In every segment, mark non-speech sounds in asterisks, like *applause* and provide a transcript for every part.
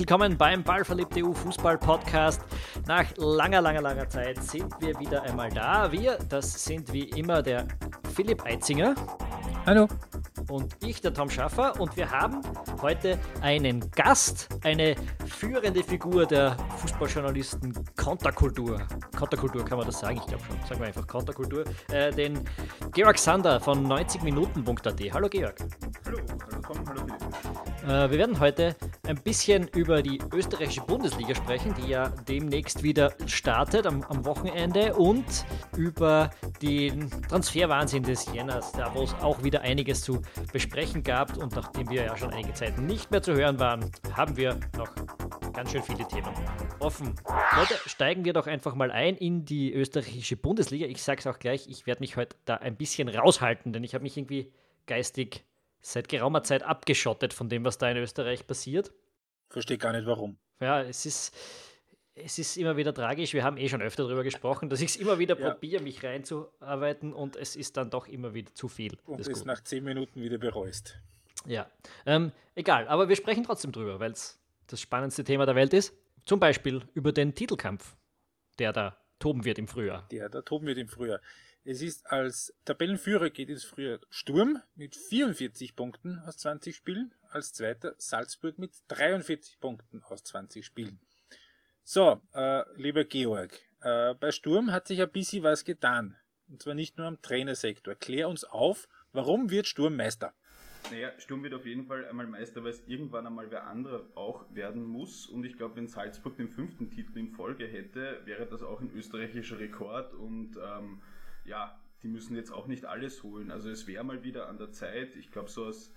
Willkommen beim Ballverliebte EU Fußball Podcast. Nach langer, langer, langer Zeit sind wir wieder einmal da. Wir, das sind wie immer der Philipp Eitzinger. Hallo. Und ich, der Tom Schaffer. Und wir haben heute einen Gast, eine führende Figur der Fußballjournalisten Konterkultur. Konterkultur kann man das sagen, ich glaube schon. Sagen wir einfach Konterkultur. Äh, den Georg Sander von 90minuten.at. Hallo Georg. Hallo, hallo Tom, hallo Philipp. Äh, wir werden heute ein bisschen über die österreichische Bundesliga sprechen, die ja demnächst wieder startet am, am Wochenende und über den Transferwahnsinn des Jänners, da wo es auch wieder einiges zu besprechen gab und nachdem wir ja schon einige Zeit nicht mehr zu hören waren, haben wir noch ganz schön viele Themen offen. Leute, steigen wir doch einfach mal ein in die österreichische Bundesliga. Ich sage es auch gleich, ich werde mich heute da ein bisschen raushalten, denn ich habe mich irgendwie geistig seit geraumer Zeit abgeschottet von dem, was da in Österreich passiert. Verstehe gar nicht warum. Ja, es ist, es ist immer wieder tragisch. Wir haben eh schon öfter darüber gesprochen, dass ich es immer wieder ja. probiere, mich reinzuarbeiten und es ist dann doch immer wieder zu viel. Und es nach zehn Minuten wieder bereust. Ja, ähm, egal, aber wir sprechen trotzdem drüber, weil es das spannendste Thema der Welt ist. Zum Beispiel über den Titelkampf, der da toben wird im Frühjahr. Der da toben wird im Frühjahr. Es ist als Tabellenführer geht ins Frühjahr Sturm mit 44 Punkten aus 20 Spielen, als zweiter Salzburg mit 43 Punkten aus 20 Spielen. So, äh, lieber Georg, äh, bei Sturm hat sich ein bisschen was getan. Und zwar nicht nur am Trainersektor. Klär uns auf, warum wird Sturm Meister? Naja, Sturm wird auf jeden Fall einmal Meister, weil es irgendwann einmal wer andere auch werden muss. Und ich glaube, wenn Salzburg den fünften Titel in Folge hätte, wäre das auch ein österreichischer Rekord. Und ähm, ja, die müssen jetzt auch nicht alles holen. Also es wäre mal wieder an der Zeit. Ich glaube, so aus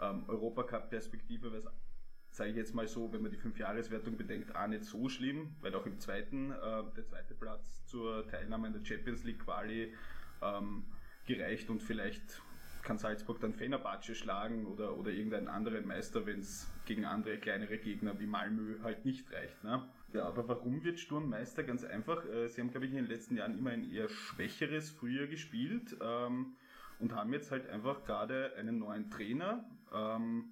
ähm, Europacup-Perspektive wäre es, sage ich jetzt mal so, wenn man die Fünfjahreswertung bedenkt, auch nicht so schlimm, weil auch im zweiten, äh, der zweite Platz zur Teilnahme in der Champions League Quali ähm, gereicht und vielleicht kann Salzburg dann Fenerbahce schlagen oder, oder irgendeinen anderen Meister, wenn es gegen andere kleinere Gegner wie Malmö halt nicht reicht. Ne? Ja, aber warum wird Sturm Meister? Ganz einfach. Äh, sie haben, glaube ich, in den letzten Jahren immer ein eher schwächeres Frühjahr gespielt ähm, und haben jetzt halt einfach gerade einen neuen Trainer. Ähm,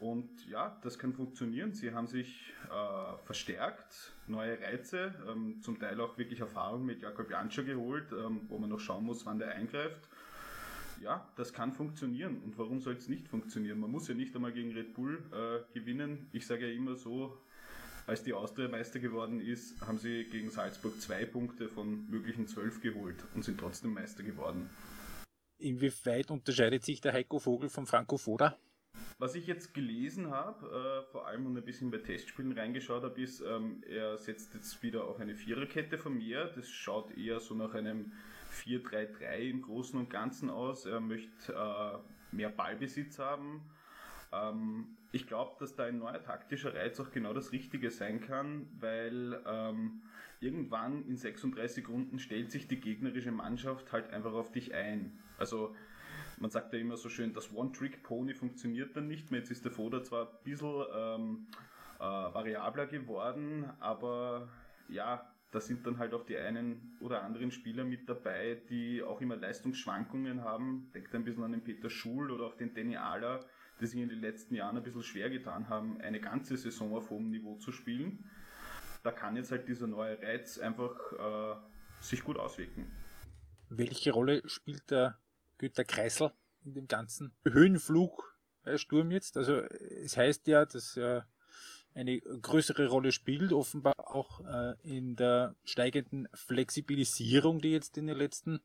und ja, das kann funktionieren. Sie haben sich äh, verstärkt, neue Reize, ähm, zum Teil auch wirklich Erfahrung mit Jakob Janscher geholt, ähm, wo man noch schauen muss, wann der eingreift ja, das kann funktionieren. Und warum soll es nicht funktionieren? Man muss ja nicht einmal gegen Red Bull äh, gewinnen. Ich sage ja immer so, als die Austria Meister geworden ist, haben sie gegen Salzburg zwei Punkte von möglichen zwölf geholt und sind trotzdem Meister geworden. Inwieweit unterscheidet sich der Heiko Vogel von Franco Foda? Was ich jetzt gelesen habe, äh, vor allem und ein bisschen bei Testspielen reingeschaut habe, ist, ähm, er setzt jetzt wieder auf eine Viererkette von mir. Das schaut eher so nach einem 4-3-3 im Großen und Ganzen aus. Er möchte äh, mehr Ballbesitz haben. Ähm, ich glaube, dass da ein neuer taktischer Reiz auch genau das Richtige sein kann, weil ähm, irgendwann in 36 Runden stellt sich die gegnerische Mannschaft halt einfach auf dich ein. Also man sagt ja immer so schön, das One-Trick-Pony funktioniert dann nicht mehr. Jetzt ist der Foda zwar ein bisschen ähm, äh, variabler geworden, aber ja, da sind dann halt auch die einen oder anderen Spieler mit dabei, die auch immer Leistungsschwankungen haben. Denkt ein bisschen an den Peter Schul oder auch den Danny Ahler, die sich in den letzten Jahren ein bisschen schwer getan haben, eine ganze Saison auf hohem Niveau zu spielen. Da kann jetzt halt dieser neue Reiz einfach äh, sich gut auswirken. Welche Rolle spielt der Günter Kreisel in dem ganzen Höhenflug bei Sturm jetzt? Also es heißt ja, dass er eine größere Rolle spielt, offenbar auch äh, in der steigenden Flexibilisierung, die jetzt in den letzten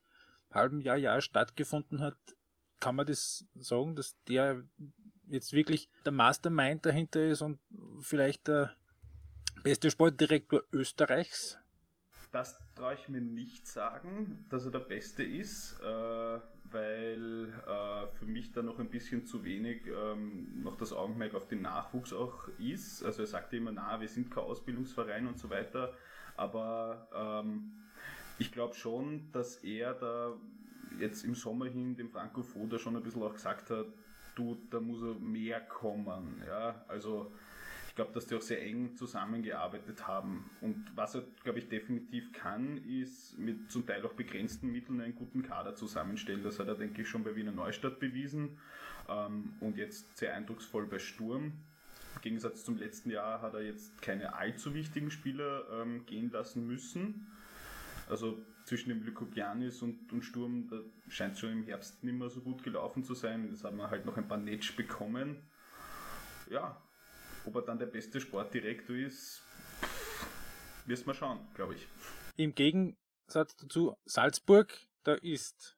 halben Jahr, Jahr stattgefunden hat. Kann man das sagen, dass der jetzt wirklich der Mastermind dahinter ist und vielleicht der beste Sportdirektor Österreichs? Das traue ich mir nicht sagen, dass er der Beste ist. Äh weil äh, für mich da noch ein bisschen zu wenig ähm, noch das Augenmerk auf den Nachwuchs auch ist. Also er sagte immer, na, wir sind kein Ausbildungsverein und so weiter, aber ähm, ich glaube schon, dass er da jetzt im Sommer hin dem Franco Foda schon ein bisschen auch gesagt hat, du, da muss er mehr kommen. Ja, also ich glaube, dass die auch sehr eng zusammengearbeitet haben. Und was er, glaube ich, definitiv kann, ist mit zum Teil auch begrenzten Mitteln einen guten Kader zusammenstellen. Das hat er, denke ich, schon bei Wiener Neustadt bewiesen ähm, und jetzt sehr eindrucksvoll bei Sturm. Gegensatz zum letzten Jahr hat er jetzt keine allzu wichtigen Spieler ähm, gehen lassen müssen. Also zwischen dem Lykogianis und, und Sturm, da scheint es schon im Herbst nicht mehr so gut gelaufen zu sein. Jetzt haben wir halt noch ein paar Netsch bekommen. Ja, ob er dann der beste Sportdirektor ist, wirst wir schauen, glaube ich. Im Gegensatz dazu, Salzburg, da ist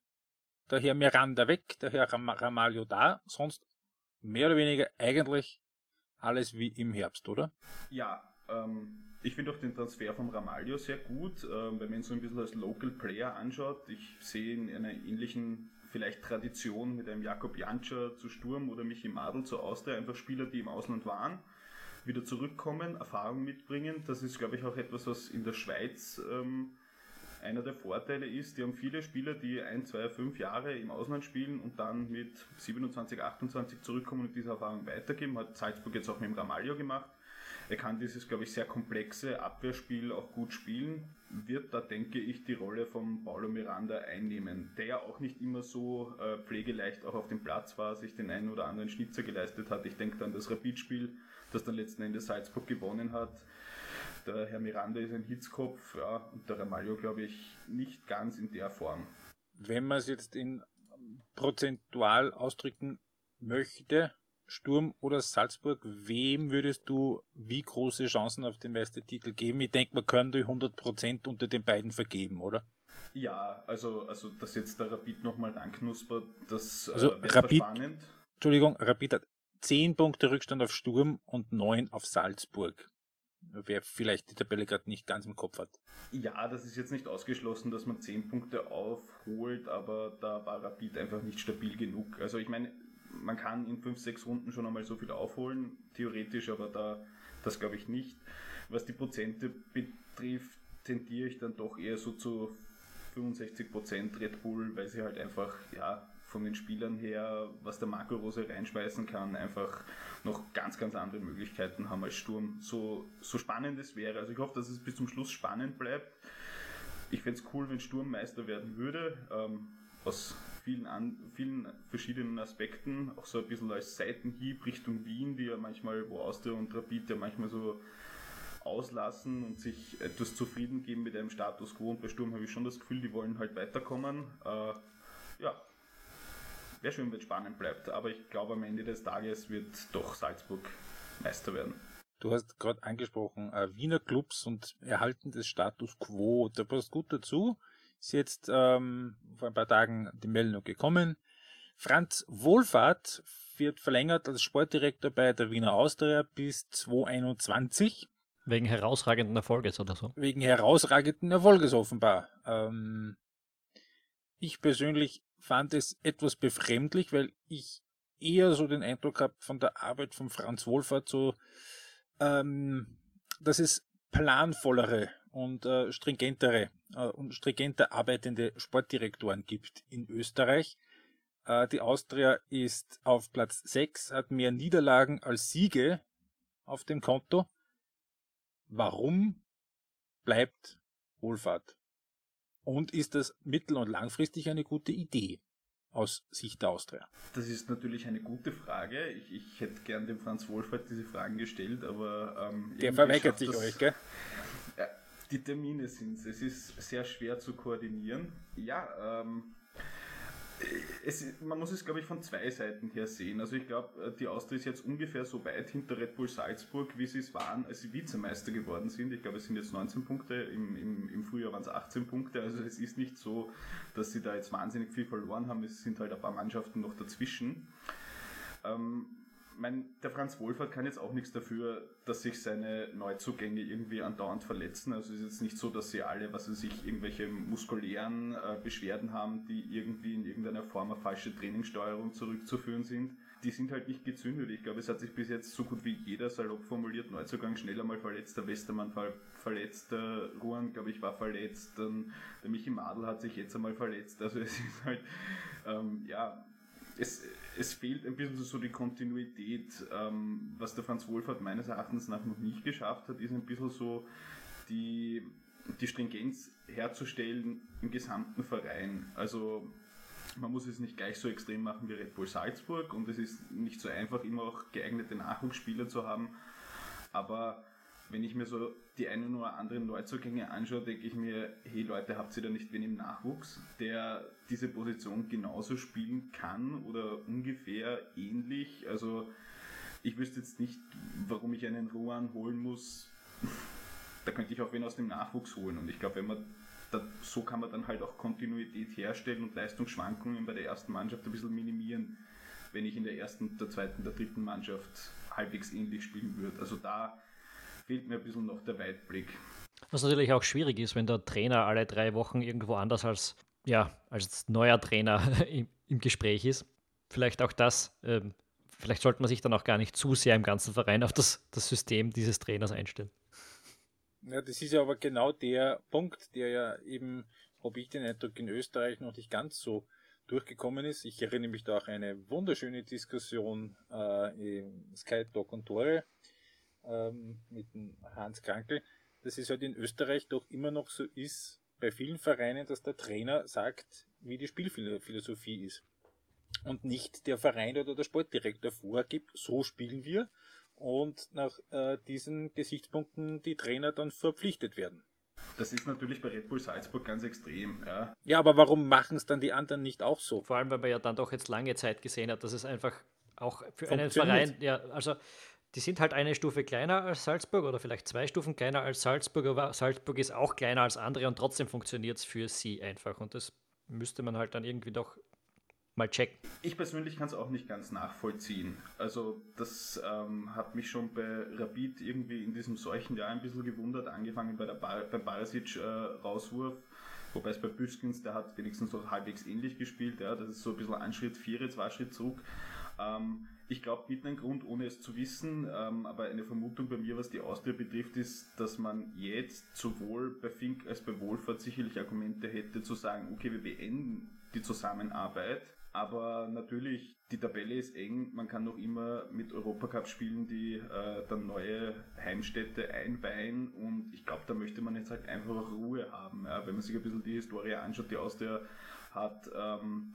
der Herr Miranda weg, der Herr Ram Ramalho da, sonst mehr oder weniger eigentlich alles wie im Herbst, oder? Ja, ähm, ich finde auch den Transfer von Ramalho sehr gut, ähm, wenn man ihn so ein bisschen als Local Player anschaut. Ich sehe in einer ähnlichen vielleicht Tradition mit einem Jakob Janscher zu Sturm oder Michi Madl zu Austria, einfach Spieler, die im Ausland waren, wieder zurückkommen, Erfahrung mitbringen. Das ist, glaube ich, auch etwas, was in der Schweiz ähm, einer der Vorteile ist. Die haben viele Spieler, die ein, zwei, fünf Jahre im Ausland spielen und dann mit 27, 28 zurückkommen und diese Erfahrung weitergeben. Hat Salzburg jetzt auch mit dem Ramalho gemacht. Er kann dieses, glaube ich, sehr komplexe Abwehrspiel auch gut spielen. Wird da, denke ich, die Rolle von Paulo Miranda einnehmen, der ja auch nicht immer so äh, pflegeleicht auch auf dem Platz war, sich den einen oder anderen Schnitzer geleistet hat. Ich denke dann das Rapidspiel, das dann letzten Endes Salzburg gewonnen hat. Der Herr Miranda ist ein Hitzkopf, ja, und der Ramalho, glaube ich, nicht ganz in der Form. Wenn man es jetzt in prozentual ausdrücken möchte, Sturm oder Salzburg, wem würdest du wie große Chancen auf den Meistertitel geben? Ich denke, man könnte 100% unter den beiden vergeben, oder? Ja, also, also dass jetzt der Rapid nochmal anknuspert, das äh, also äh, Rapid, spannend. Entschuldigung, Rapid hat 10 Punkte Rückstand auf Sturm und 9 auf Salzburg. Wer vielleicht die Tabelle gerade nicht ganz im Kopf hat. Ja, das ist jetzt nicht ausgeschlossen, dass man 10 Punkte aufholt, aber da war Rapid einfach nicht stabil genug. Also ich meine, man kann in 5, 6 Runden schon einmal so viel aufholen, theoretisch, aber da das glaube ich nicht. Was die Prozente betrifft, tendiere ich dann doch eher so zu 65% Red Bull, weil sie halt einfach, ja, von den Spielern her, was der Marco Rose reinschmeißen kann, einfach noch ganz, ganz andere Möglichkeiten haben als Sturm. So, so spannend es wäre. Also ich hoffe, dass es bis zum Schluss spannend bleibt. Ich fände es cool, wenn Sturm Meister werden würde. Ähm, aus vielen, an, vielen verschiedenen Aspekten, auch so ein bisschen als Seitenhieb Richtung Wien, die ja manchmal, wo Austria und Rapid ja manchmal so auslassen und sich etwas zufrieden geben mit einem Status quo. Und bei Sturm habe ich schon das Gefühl, die wollen halt weiterkommen. Äh, ja, wäre schön, wenn es spannend bleibt. Aber ich glaube, am Ende des Tages wird doch Salzburg Meister werden. Du hast gerade angesprochen, äh, Wiener Clubs und Erhalten des Status quo. Da passt gut dazu. Ist jetzt ähm, vor ein paar Tagen die Meldung gekommen. Franz Wohlfahrt wird verlängert als Sportdirektor bei der Wiener Austria bis 2021. Wegen herausragenden Erfolges oder so? Wegen herausragenden Erfolges offenbar. Ähm, ich persönlich fand es etwas befremdlich, weil ich eher so den Eindruck habe von der Arbeit von Franz Wohlfahrt so, ähm, dass es planvollere und äh, stringentere äh, und stringenter arbeitende Sportdirektoren gibt in Österreich. Äh, die Austria ist auf Platz 6, hat mehr Niederlagen als Siege auf dem Konto. Warum bleibt Wohlfahrt? Und ist das mittel- und langfristig eine gute Idee? aus Sicht der Austria? Das ist natürlich eine gute Frage. Ich, ich hätte gern dem Franz Wohlfahrt diese Fragen gestellt, aber. Ähm, der verweigert sich euch, gell? Die Termine sind es. Es ist sehr schwer zu koordinieren. Ja, ähm, es, man muss es, glaube ich, von zwei Seiten her sehen. Also ich glaube, äh, die Austria ist jetzt ungefähr so weit hinter Red Bull Salzburg, wie sie es waren, als sie Vizemeister geworden sind. Ich glaube, es sind jetzt 19 Punkte, im, im, im Frühjahr waren es 18 Punkte. Also es ist nicht so, dass sie da jetzt wahnsinnig viel verloren haben. Es sind halt ein paar Mannschaften noch dazwischen. Ähm, mein, der Franz Wohlfahrt kann jetzt auch nichts dafür, dass sich seine Neuzugänge irgendwie andauernd verletzen. Also es ist jetzt nicht so, dass sie alle, was sie sich irgendwelche muskulären äh, Beschwerden haben, die irgendwie in irgendeiner Form auf falsche Trainingssteuerung zurückzuführen sind. Die sind halt nicht gezündet. Ich glaube, es hat sich bis jetzt so gut wie jeder salopp formuliert, Neuzugang schneller mal verletzt, der Westermann ver verletzt, der Ruan, glaube ich, war verletzt, dann der Michi Madl hat sich jetzt einmal verletzt. Also es ist halt, ähm, ja, es, es fehlt ein bisschen so die Kontinuität. Ähm, was der Franz Wohlfahrt meines Erachtens nach noch nicht geschafft hat, ist ein bisschen so die, die Stringenz herzustellen im gesamten Verein. Also man muss es nicht gleich so extrem machen wie Red Bull Salzburg und es ist nicht so einfach, immer auch geeignete Nachwuchsspieler zu haben. Aber wenn ich mir so die einen oder anderen Neuzugänge anschaue, denke ich mir, hey Leute, habt ihr da nicht wen im Nachwuchs, der diese Position genauso spielen kann oder ungefähr ähnlich? Also ich wüsste jetzt nicht, warum ich einen Ruan holen muss. da könnte ich auch wen aus dem Nachwuchs holen. Und ich glaube, wenn man da, so kann man dann halt auch Kontinuität herstellen und Leistungsschwankungen bei der ersten Mannschaft ein bisschen minimieren, wenn ich in der ersten, der zweiten, der dritten Mannschaft halbwegs ähnlich spielen würde. Also da fehlt mir ein bisschen noch der Weitblick. Was natürlich auch schwierig ist, wenn der Trainer alle drei Wochen irgendwo anders als, ja, als neuer Trainer *laughs* im, im Gespräch ist. Vielleicht auch das, ähm, vielleicht sollte man sich dann auch gar nicht zu sehr im ganzen Verein auf das, das System dieses Trainers einstellen. Ja, das ist ja aber genau der Punkt, der ja eben, habe ich den Eindruck, in Österreich noch nicht ganz so durchgekommen ist. Ich erinnere mich da auch an eine wunderschöne Diskussion äh, im Sky Talk und Tore ähm, mit dem Hans Krankel, dass es halt in Österreich doch immer noch so ist, bei vielen Vereinen, dass der Trainer sagt, wie die Spielphilosophie ist. Und nicht der Verein oder der Sportdirektor vorgibt, so spielen wir und nach äh, diesen Gesichtspunkten die Trainer dann verpflichtet werden. Das ist natürlich bei Red Bull Salzburg ganz extrem. Ja, ja aber warum machen es dann die anderen nicht auch so? Vor allem, weil man ja dann doch jetzt lange Zeit gesehen hat, dass es einfach auch für einen Verein, ja, also die sind halt eine Stufe kleiner als Salzburg oder vielleicht zwei Stufen kleiner als Salzburg, aber Salzburg ist auch kleiner als andere und trotzdem funktioniert es für sie einfach. Und das müsste man halt dann irgendwie doch mal checken. Ich persönlich kann es auch nicht ganz nachvollziehen. Also das ähm, hat mich schon bei Rapid irgendwie in diesem solchen Jahr ein bisschen gewundert, angefangen bei der Bar beim Barasic-Rauswurf. Äh, Wobei es bei Büskens, der hat wenigstens so halbwegs ähnlich gespielt. Ja, das ist so ein bisschen ein Schritt vier, zwei Schritt zurück. Ähm, ich glaube, mit einem Grund, ohne es zu wissen, ähm, aber eine Vermutung bei mir, was die Austria betrifft, ist, dass man jetzt sowohl bei Fink als bei Wohlfahrt sicherlich Argumente hätte zu sagen, okay, wir beenden die Zusammenarbeit, aber natürlich, die Tabelle ist eng, man kann noch immer mit Europacup spielen, die äh, dann neue Heimstätte einweihen und ich glaube, da möchte man jetzt halt einfach Ruhe haben. Ja? Wenn man sich ein bisschen die Historie anschaut, die Austria hat ähm,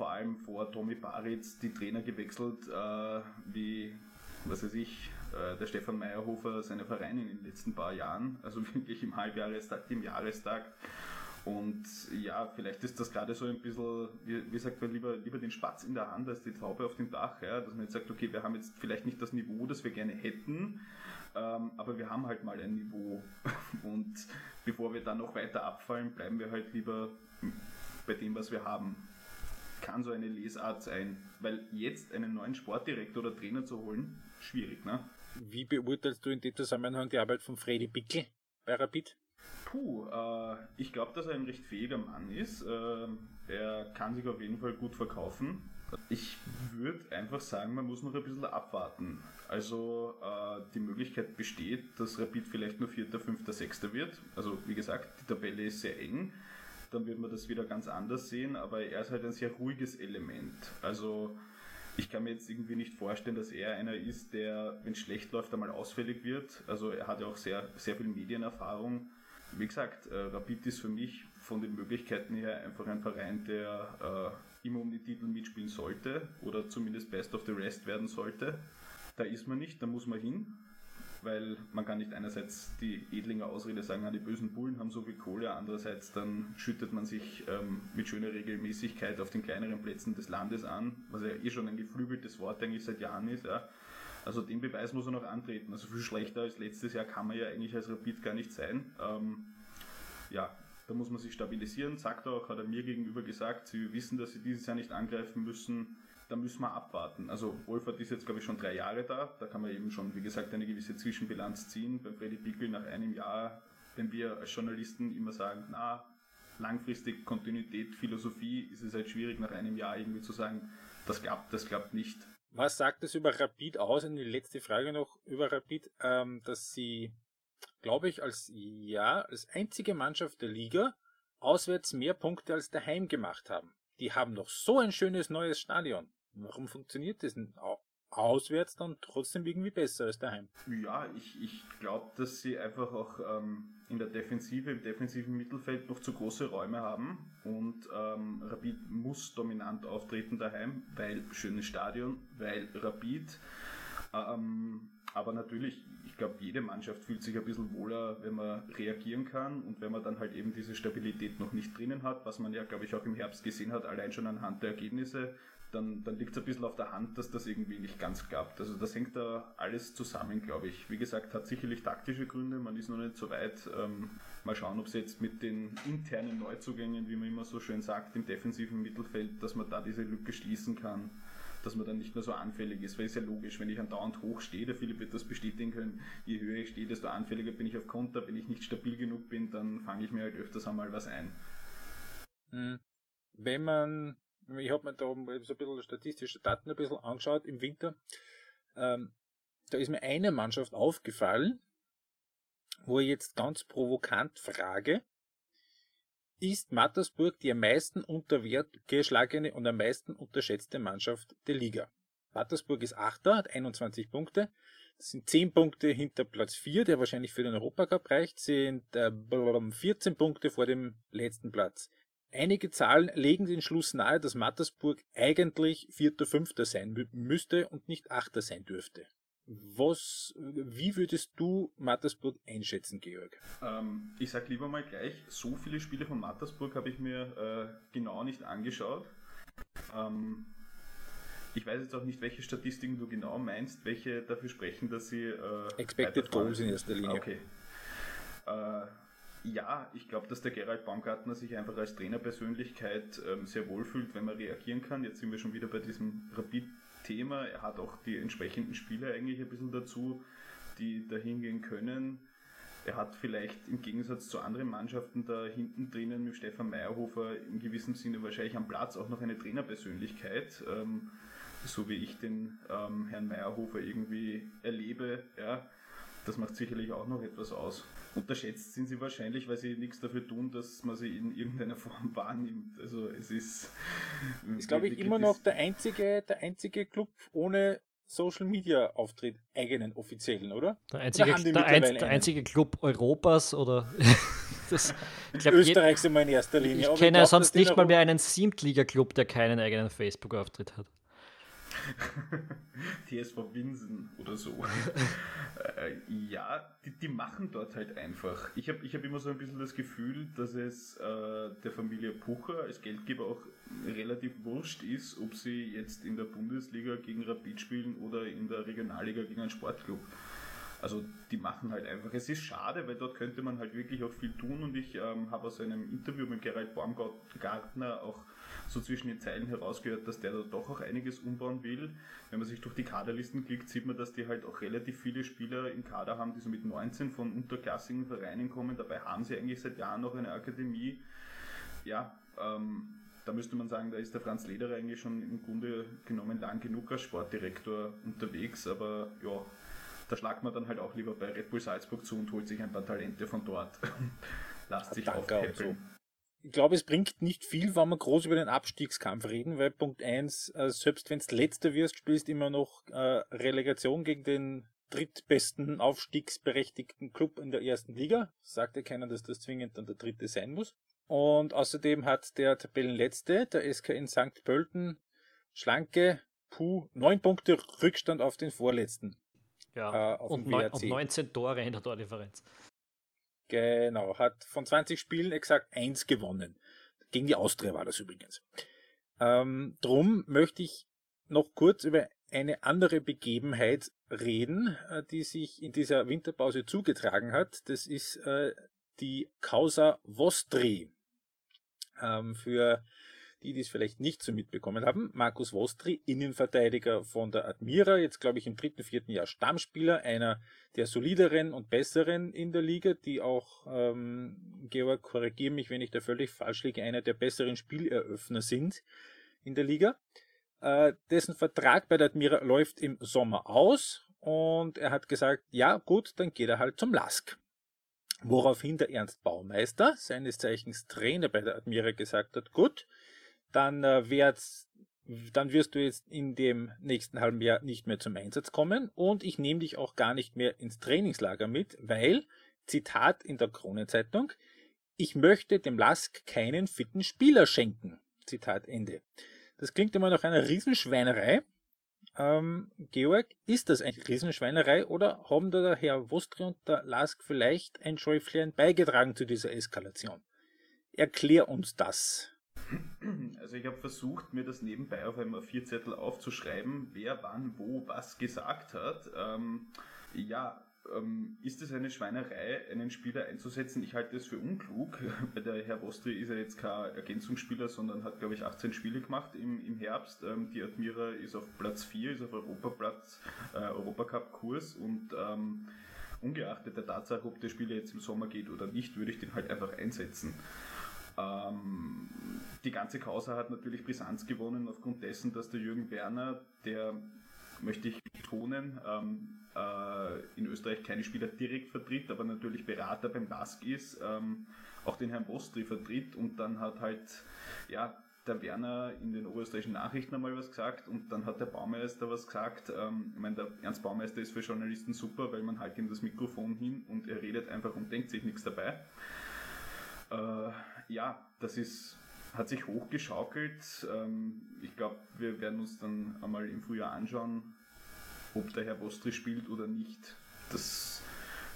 vor allem vor Tommy Baritz die Trainer gewechselt, äh, wie, was weiß ich, äh, der Stefan Meyerhofer seine Vereine in den letzten paar Jahren, also *laughs* wirklich im Halbjahrestag, im Jahrestag. Und ja, vielleicht ist das gerade so ein bisschen, wie, wie sagt man, lieber, lieber den Spatz in der Hand als die Taube auf dem Dach, ja? dass man jetzt sagt, okay, wir haben jetzt vielleicht nicht das Niveau, das wir gerne hätten, ähm, aber wir haben halt mal ein Niveau. *laughs* Und bevor wir dann noch weiter abfallen, bleiben wir halt lieber bei dem, was wir haben kann so eine Lesart sein. Weil jetzt einen neuen Sportdirektor oder Trainer zu holen, schwierig, ne? Wie beurteilst du in dem Zusammenhang die Arbeit von Freddy Bickel bei Rapid? Puh, äh, ich glaube, dass er ein recht fähiger Mann ist. Äh, er kann sich auf jeden Fall gut verkaufen. Ich würde einfach sagen, man muss noch ein bisschen abwarten. Also äh, die Möglichkeit besteht, dass Rapid vielleicht nur Vierter, Fünfter, Sechster wird. Also wie gesagt, die Tabelle ist sehr eng dann wird man das wieder ganz anders sehen, aber er ist halt ein sehr ruhiges Element. Also ich kann mir jetzt irgendwie nicht vorstellen, dass er einer ist, der, wenn es schlecht läuft, einmal ausfällig wird. Also er hat ja auch sehr, sehr viel Medienerfahrung. Wie gesagt, äh, Rapid ist für mich von den Möglichkeiten her einfach ein Verein, der äh, immer um die Titel mitspielen sollte oder zumindest Best of the Rest werden sollte. Da ist man nicht, da muss man hin weil man kann nicht einerseits die Edlinger Ausrede sagen, die bösen Bullen haben so viel Kohle, andererseits dann schüttet man sich ähm, mit schöner Regelmäßigkeit auf den kleineren Plätzen des Landes an, was ja eh schon ein geflügeltes Wort eigentlich seit Jahren ist. Ja. Also den Beweis muss er noch antreten. Also viel schlechter als letztes Jahr kann man ja eigentlich als Rapid gar nicht sein. Ähm, ja, da muss man sich stabilisieren. Sagt auch, hat er mir gegenüber gesagt, sie wissen, dass sie dieses Jahr nicht angreifen müssen da müssen wir abwarten. Also Wolfert ist jetzt, glaube ich, schon drei Jahre da. Da kann man eben schon, wie gesagt, eine gewisse Zwischenbilanz ziehen. Bei Freddy Pickel nach einem Jahr, wenn wir als Journalisten immer sagen, na, langfristig Kontinuität, Philosophie, ist es halt schwierig, nach einem Jahr irgendwie zu sagen, das klappt, das klappt nicht. Was sagt es über Rapid aus? Und die letzte Frage noch über Rapid, ähm, dass sie, glaube ich, als ja, als einzige Mannschaft der Liga auswärts mehr Punkte als daheim gemacht haben. Die haben doch so ein schönes neues Stadion. Warum funktioniert das denn auswärts dann trotzdem irgendwie besser als daheim. Ja, ich, ich glaube, dass sie einfach auch ähm, in der Defensive, im defensiven Mittelfeld noch zu große Räume haben und ähm, Rapid muss dominant auftreten daheim, weil schönes Stadion, weil Rapid. Ähm, aber natürlich, ich glaube, jede Mannschaft fühlt sich ein bisschen wohler, wenn man reagieren kann und wenn man dann halt eben diese Stabilität noch nicht drinnen hat, was man ja, glaube ich, auch im Herbst gesehen hat, allein schon anhand der Ergebnisse dann, dann liegt es ein bisschen auf der Hand, dass das irgendwie nicht ganz klappt. Also das hängt da alles zusammen, glaube ich. Wie gesagt, hat sicherlich taktische Gründe, man ist noch nicht so weit. Ähm, mal schauen, ob es jetzt mit den internen Neuzugängen, wie man immer so schön sagt, im defensiven Mittelfeld, dass man da diese Lücke schließen kann dass man dann nicht mehr so anfällig ist, weil es ja logisch, wenn ich andauernd hoch stehe, der Philipp wird das bestätigen können, je höher ich stehe, desto anfälliger bin ich auf Konter, wenn ich nicht stabil genug bin, dann fange ich mir halt öfters einmal was ein. Hm. Wenn man ich habe mir da so ein bisschen statistische Daten ein bisschen angeschaut im Winter. Ähm, da ist mir eine Mannschaft aufgefallen, wo ich jetzt ganz provokant frage, ist Mattersburg die am meisten untergeschlagene und am meisten unterschätzte Mannschaft der Liga. Mattersburg ist Achter, hat 21 Punkte. Das sind 10 Punkte hinter Platz 4, der wahrscheinlich für den Europacup reicht, sind äh, 14 Punkte vor dem letzten Platz. Einige Zahlen legen den Schluss nahe, dass Mattersburg eigentlich Vierter, Fünfter sein müsste und nicht Achter sein dürfte. Was, wie würdest du Mattersburg einschätzen, Georg? Ähm, ich sag lieber mal gleich, so viele Spiele von Mattersburg habe ich mir äh, genau nicht angeschaut. Ähm, ich weiß jetzt auch nicht, welche Statistiken du genau meinst, welche dafür sprechen, dass sie. Äh, Expected Goals in erster Linie. Okay. Äh, ja, ich glaube, dass der Gerald Baumgartner sich einfach als Trainerpersönlichkeit ähm, sehr wohlfühlt, wenn man reagieren kann. Jetzt sind wir schon wieder bei diesem Rapid-Thema. Er hat auch die entsprechenden Spieler eigentlich ein bisschen dazu, die da hingehen können. Er hat vielleicht im Gegensatz zu anderen Mannschaften da hinten drinnen mit Stefan Meyerhofer in gewissem Sinne wahrscheinlich am Platz auch noch eine Trainerpersönlichkeit, ähm, so wie ich den ähm, Herrn Meyerhofer irgendwie erlebe. Ja, das macht sicherlich auch noch etwas aus. Unterschätzt sind sie wahrscheinlich, weil sie nichts dafür tun, dass man sie in irgendeiner Form *laughs* wahrnimmt. Also es ist. Ist, glaube ich, immer noch der einzige, der einzige Club ohne Social Media Auftritt, eigenen offiziellen, oder? Der einzige, oder der, ein, der einzige Club Europas oder *laughs* das, ich glaub, Österreich sind wir in erster Linie. Ich kenne ja sonst nicht mal mehr einen Siebtliga-Club, der keinen eigenen Facebook-Auftritt hat. *laughs* TSV Winsen oder so. *laughs* äh, ja, die, die, machen dort halt einfach. Ich habe ich hab immer so ein bisschen das Gefühl, dass es äh, der Familie Pucher als Geldgeber auch relativ wurscht ist, ob sie jetzt in der Bundesliga gegen Rapid spielen oder in der Regionalliga gegen einen Sportclub. Also die machen halt einfach. Es ist schade, weil dort könnte man halt wirklich auch viel tun und ich ähm, habe aus einem Interview mit Gerald Baumgartner auch so zwischen den Zeilen herausgehört, dass der da doch auch einiges umbauen will. Wenn man sich durch die Kaderlisten klickt, sieht man, dass die halt auch relativ viele Spieler im Kader haben, die so mit 19 von unterklassigen Vereinen kommen. Dabei haben sie eigentlich seit Jahren noch eine Akademie. Ja, ähm, da müsste man sagen, da ist der Franz Lederer eigentlich schon im Grunde genommen lang genug als Sportdirektor unterwegs, aber ja, da schlagt man dann halt auch lieber bei Red Bull Salzburg zu und holt sich ein paar Talente von dort. *laughs* Lasst sich aufpeppeln ich glaube, es bringt nicht viel, wenn wir groß über den Abstiegskampf reden, weil Punkt eins, äh, selbst wenn du letzter wirst, spielst immer noch äh, Relegation gegen den drittbesten aufstiegsberechtigten Club in der ersten Liga. Sagt ja keiner, dass das zwingend dann der dritte sein muss. Und außerdem hat der Tabellenletzte, der SK in St. Pölten, schlanke, puh, neun Punkte Rückstand auf den vorletzten. Ja, äh, und, neun, und 19 Tore in der Tordifferenz. Genau, hat von 20 Spielen exakt eins gewonnen. Gegen die Austria war das übrigens. Ähm, drum möchte ich noch kurz über eine andere Begebenheit reden, äh, die sich in dieser Winterpause zugetragen hat. Das ist äh, die Causa Vostri. Ähm, für die, die es vielleicht nicht so mitbekommen haben. Markus Vostri, Innenverteidiger von der Admira, jetzt glaube ich im dritten, vierten Jahr Stammspieler, einer der solideren und besseren in der Liga, die auch, ähm, Georg, korrigiere mich, wenn ich da völlig falsch liege, einer der besseren Spieleröffner sind in der Liga. Äh, dessen Vertrag bei der Admira läuft im Sommer aus und er hat gesagt, ja gut, dann geht er halt zum Lask. Woraufhin der Ernst Baumeister, seines Zeichens Trainer bei der Admira, gesagt hat, gut, dann äh, wäre dann wirst du jetzt in dem nächsten halben Jahr nicht mehr zum Einsatz kommen und ich nehme dich auch gar nicht mehr ins Trainingslager mit, weil, Zitat in der Kronenzeitung, ich möchte dem Lask keinen fitten Spieler schenken. Zitat Ende. Das klingt immer nach einer Riesenschweinerei. Ähm, Georg, ist das eine Riesenschweinerei oder haben da der Herr Wostri und der Lask vielleicht ein Schäuflein beigetragen zu dieser Eskalation? Erklär uns das. Also ich habe versucht, mir das nebenbei auf einmal vier Zettel aufzuschreiben, wer wann wo was gesagt hat. Ähm, ja, ähm, ist es eine Schweinerei, einen Spieler einzusetzen? Ich halte es für unklug. *laughs* Bei der Herr Wostri ist er jetzt kein Ergänzungsspieler, sondern hat, glaube ich, 18 Spiele gemacht im, im Herbst. Ähm, die Admira ist auf Platz 4, ist auf Europaplatz, äh, Europacup-Kurs und ähm, ungeachtet der Tatsache, ob der Spieler jetzt im Sommer geht oder nicht, würde ich den halt einfach einsetzen. Ähm, die ganze Causa hat natürlich Brisanz gewonnen aufgrund dessen, dass der Jürgen Werner, der möchte ich betonen, ähm, äh, in Österreich keine Spieler direkt vertritt, aber natürlich Berater beim LASK ist, ähm, auch den Herrn Bostri vertritt und dann hat halt, ja, der Werner in den oberösterreichischen Nachrichten einmal was gesagt und dann hat der Baumeister was gesagt. Ähm, ich meine, der Ernst Baumeister ist für Journalisten super, weil man halt ihm das Mikrofon hin und er redet einfach und denkt sich nichts dabei. Äh, ja, das ist, hat sich hochgeschaukelt. Ähm, ich glaube, wir werden uns dann einmal im Frühjahr anschauen, ob der Herr Bostri spielt oder nicht. Das,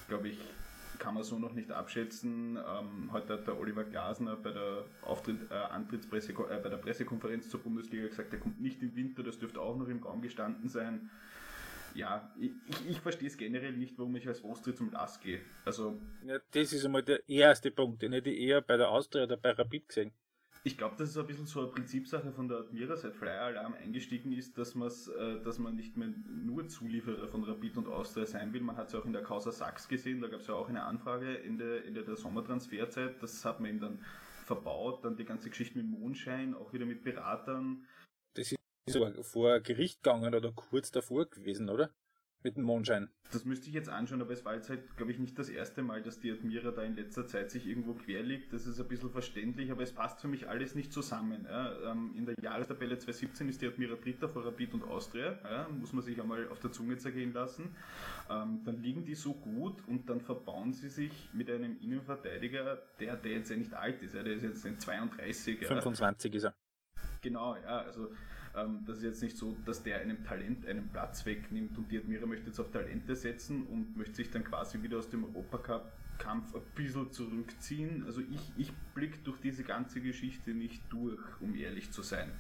glaube ich, kann man so noch nicht abschätzen. Ähm, heute hat der Oliver Glasner bei der, Auftritt, äh, Antrittspresse, äh, bei der Pressekonferenz zur Bundesliga gesagt, er kommt nicht im Winter, das dürfte auch noch im Raum gestanden sein. Ja, ich, ich verstehe es generell nicht, warum ich als Ostri zum LAS gehe. Also, ja, das ist einmal der erste Punkt, den hätte ich eher bei der Austria oder bei Rapid gesehen. Ich glaube, das ist ein bisschen so eine Prinzipsache von der Admira, seit Flyer Alarm eingestiegen ist, dass, äh, dass man nicht mehr nur Zulieferer von Rapid und Austria sein will. Man hat es ja auch in der Causa Sachs gesehen, da gab es ja auch eine Anfrage Ende, Ende der Sommertransferzeit. Das hat man ihm dann verbaut, dann die ganze Geschichte mit Mondschein, auch wieder mit Beratern. Das ist sogar vor Gericht gegangen oder kurz davor gewesen, oder? Mit dem Mondschein. Das müsste ich jetzt anschauen, aber es war jetzt halt, glaube ich, nicht das erste Mal, dass die Admira da in letzter Zeit sich irgendwo quer liegt. Das ist ein bisschen verständlich, aber es passt für mich alles nicht zusammen. Ja. Ähm, in der Jahrestabelle 2017 ist die Admira Dritter vor Rapid und Austria. Ja. Muss man sich einmal auf der Zunge zergehen lassen. Ähm, dann liegen die so gut und dann verbauen sie sich mit einem Innenverteidiger, der, der jetzt ja nicht alt ist. Ja. Der ist jetzt ein 32. 25 ist er. Genau, ja. Also ähm, das ist jetzt nicht so, dass der einem Talent einen Platz wegnimmt und die Admira möchte jetzt auf Talente setzen und möchte sich dann quasi wieder aus dem Europacup Kampf ein bisschen zurückziehen. Also ich, ich blicke durch diese ganze Geschichte nicht durch, um ehrlich zu sein.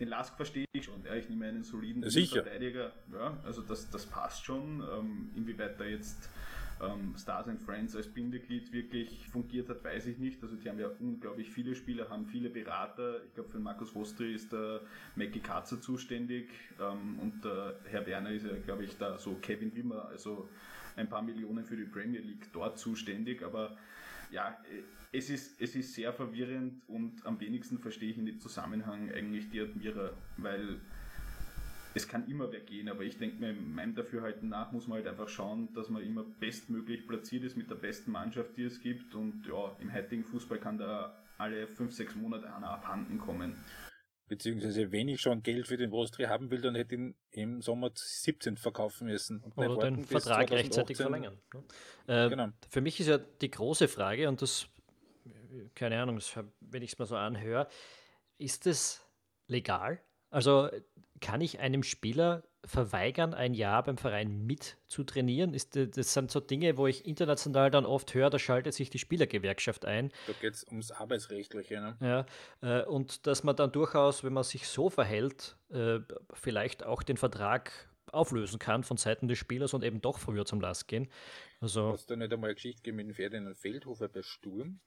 Den Lask verstehe ich schon, ja, ich nehme einen soliden Sicher. Verteidiger, ja, also das, das passt schon. Ähm, inwieweit da jetzt ähm, Stars and Friends als Bindeglied wirklich fungiert hat, weiß ich nicht. Also die haben ja unglaublich viele Spieler, haben viele Berater. Ich glaube, für Markus Vostri ist der Mackie Katzer zuständig ähm, und der Herr Werner ist ja, glaube ich, da so Kevin Wimmer, also ein paar Millionen für die Premier League dort zuständig. Aber ja, es ist, es ist sehr verwirrend und am wenigsten verstehe ich in dem Zusammenhang eigentlich die Admira, weil es kann immer wer gehen, aber ich denke mir, meinem Dafürhalten nach muss man halt einfach schauen, dass man immer bestmöglich platziert ist mit der besten Mannschaft, die es gibt und ja, im heutigen Fußball kann da alle fünf, sechs Monate einer abhanden kommen. Beziehungsweise wenn ich schon Geld für den Wostri haben will, dann hätte ich ihn im Sommer 17 verkaufen müssen. Oder den Vertrag rechtzeitig verlängern. Ne? Äh, genau. Für mich ist ja die große Frage, und das, keine Ahnung, wenn ich es mal so anhöre, ist es legal? Also kann ich einem Spieler verweigern, ein Jahr beim Verein mit zu trainieren? Ist, das sind so Dinge, wo ich international dann oft höre, da schaltet sich die Spielergewerkschaft ein. Da geht es ums Arbeitsrechtliche. Ne? Ja, äh, und dass man dann durchaus, wenn man sich so verhält, äh, vielleicht auch den Vertrag auflösen kann von Seiten des Spielers und eben doch früher zum Last gehen. Also, Hast du nicht einmal eine Geschichte gegeben mit dem Ferdinand Feldhofer bei Sturm?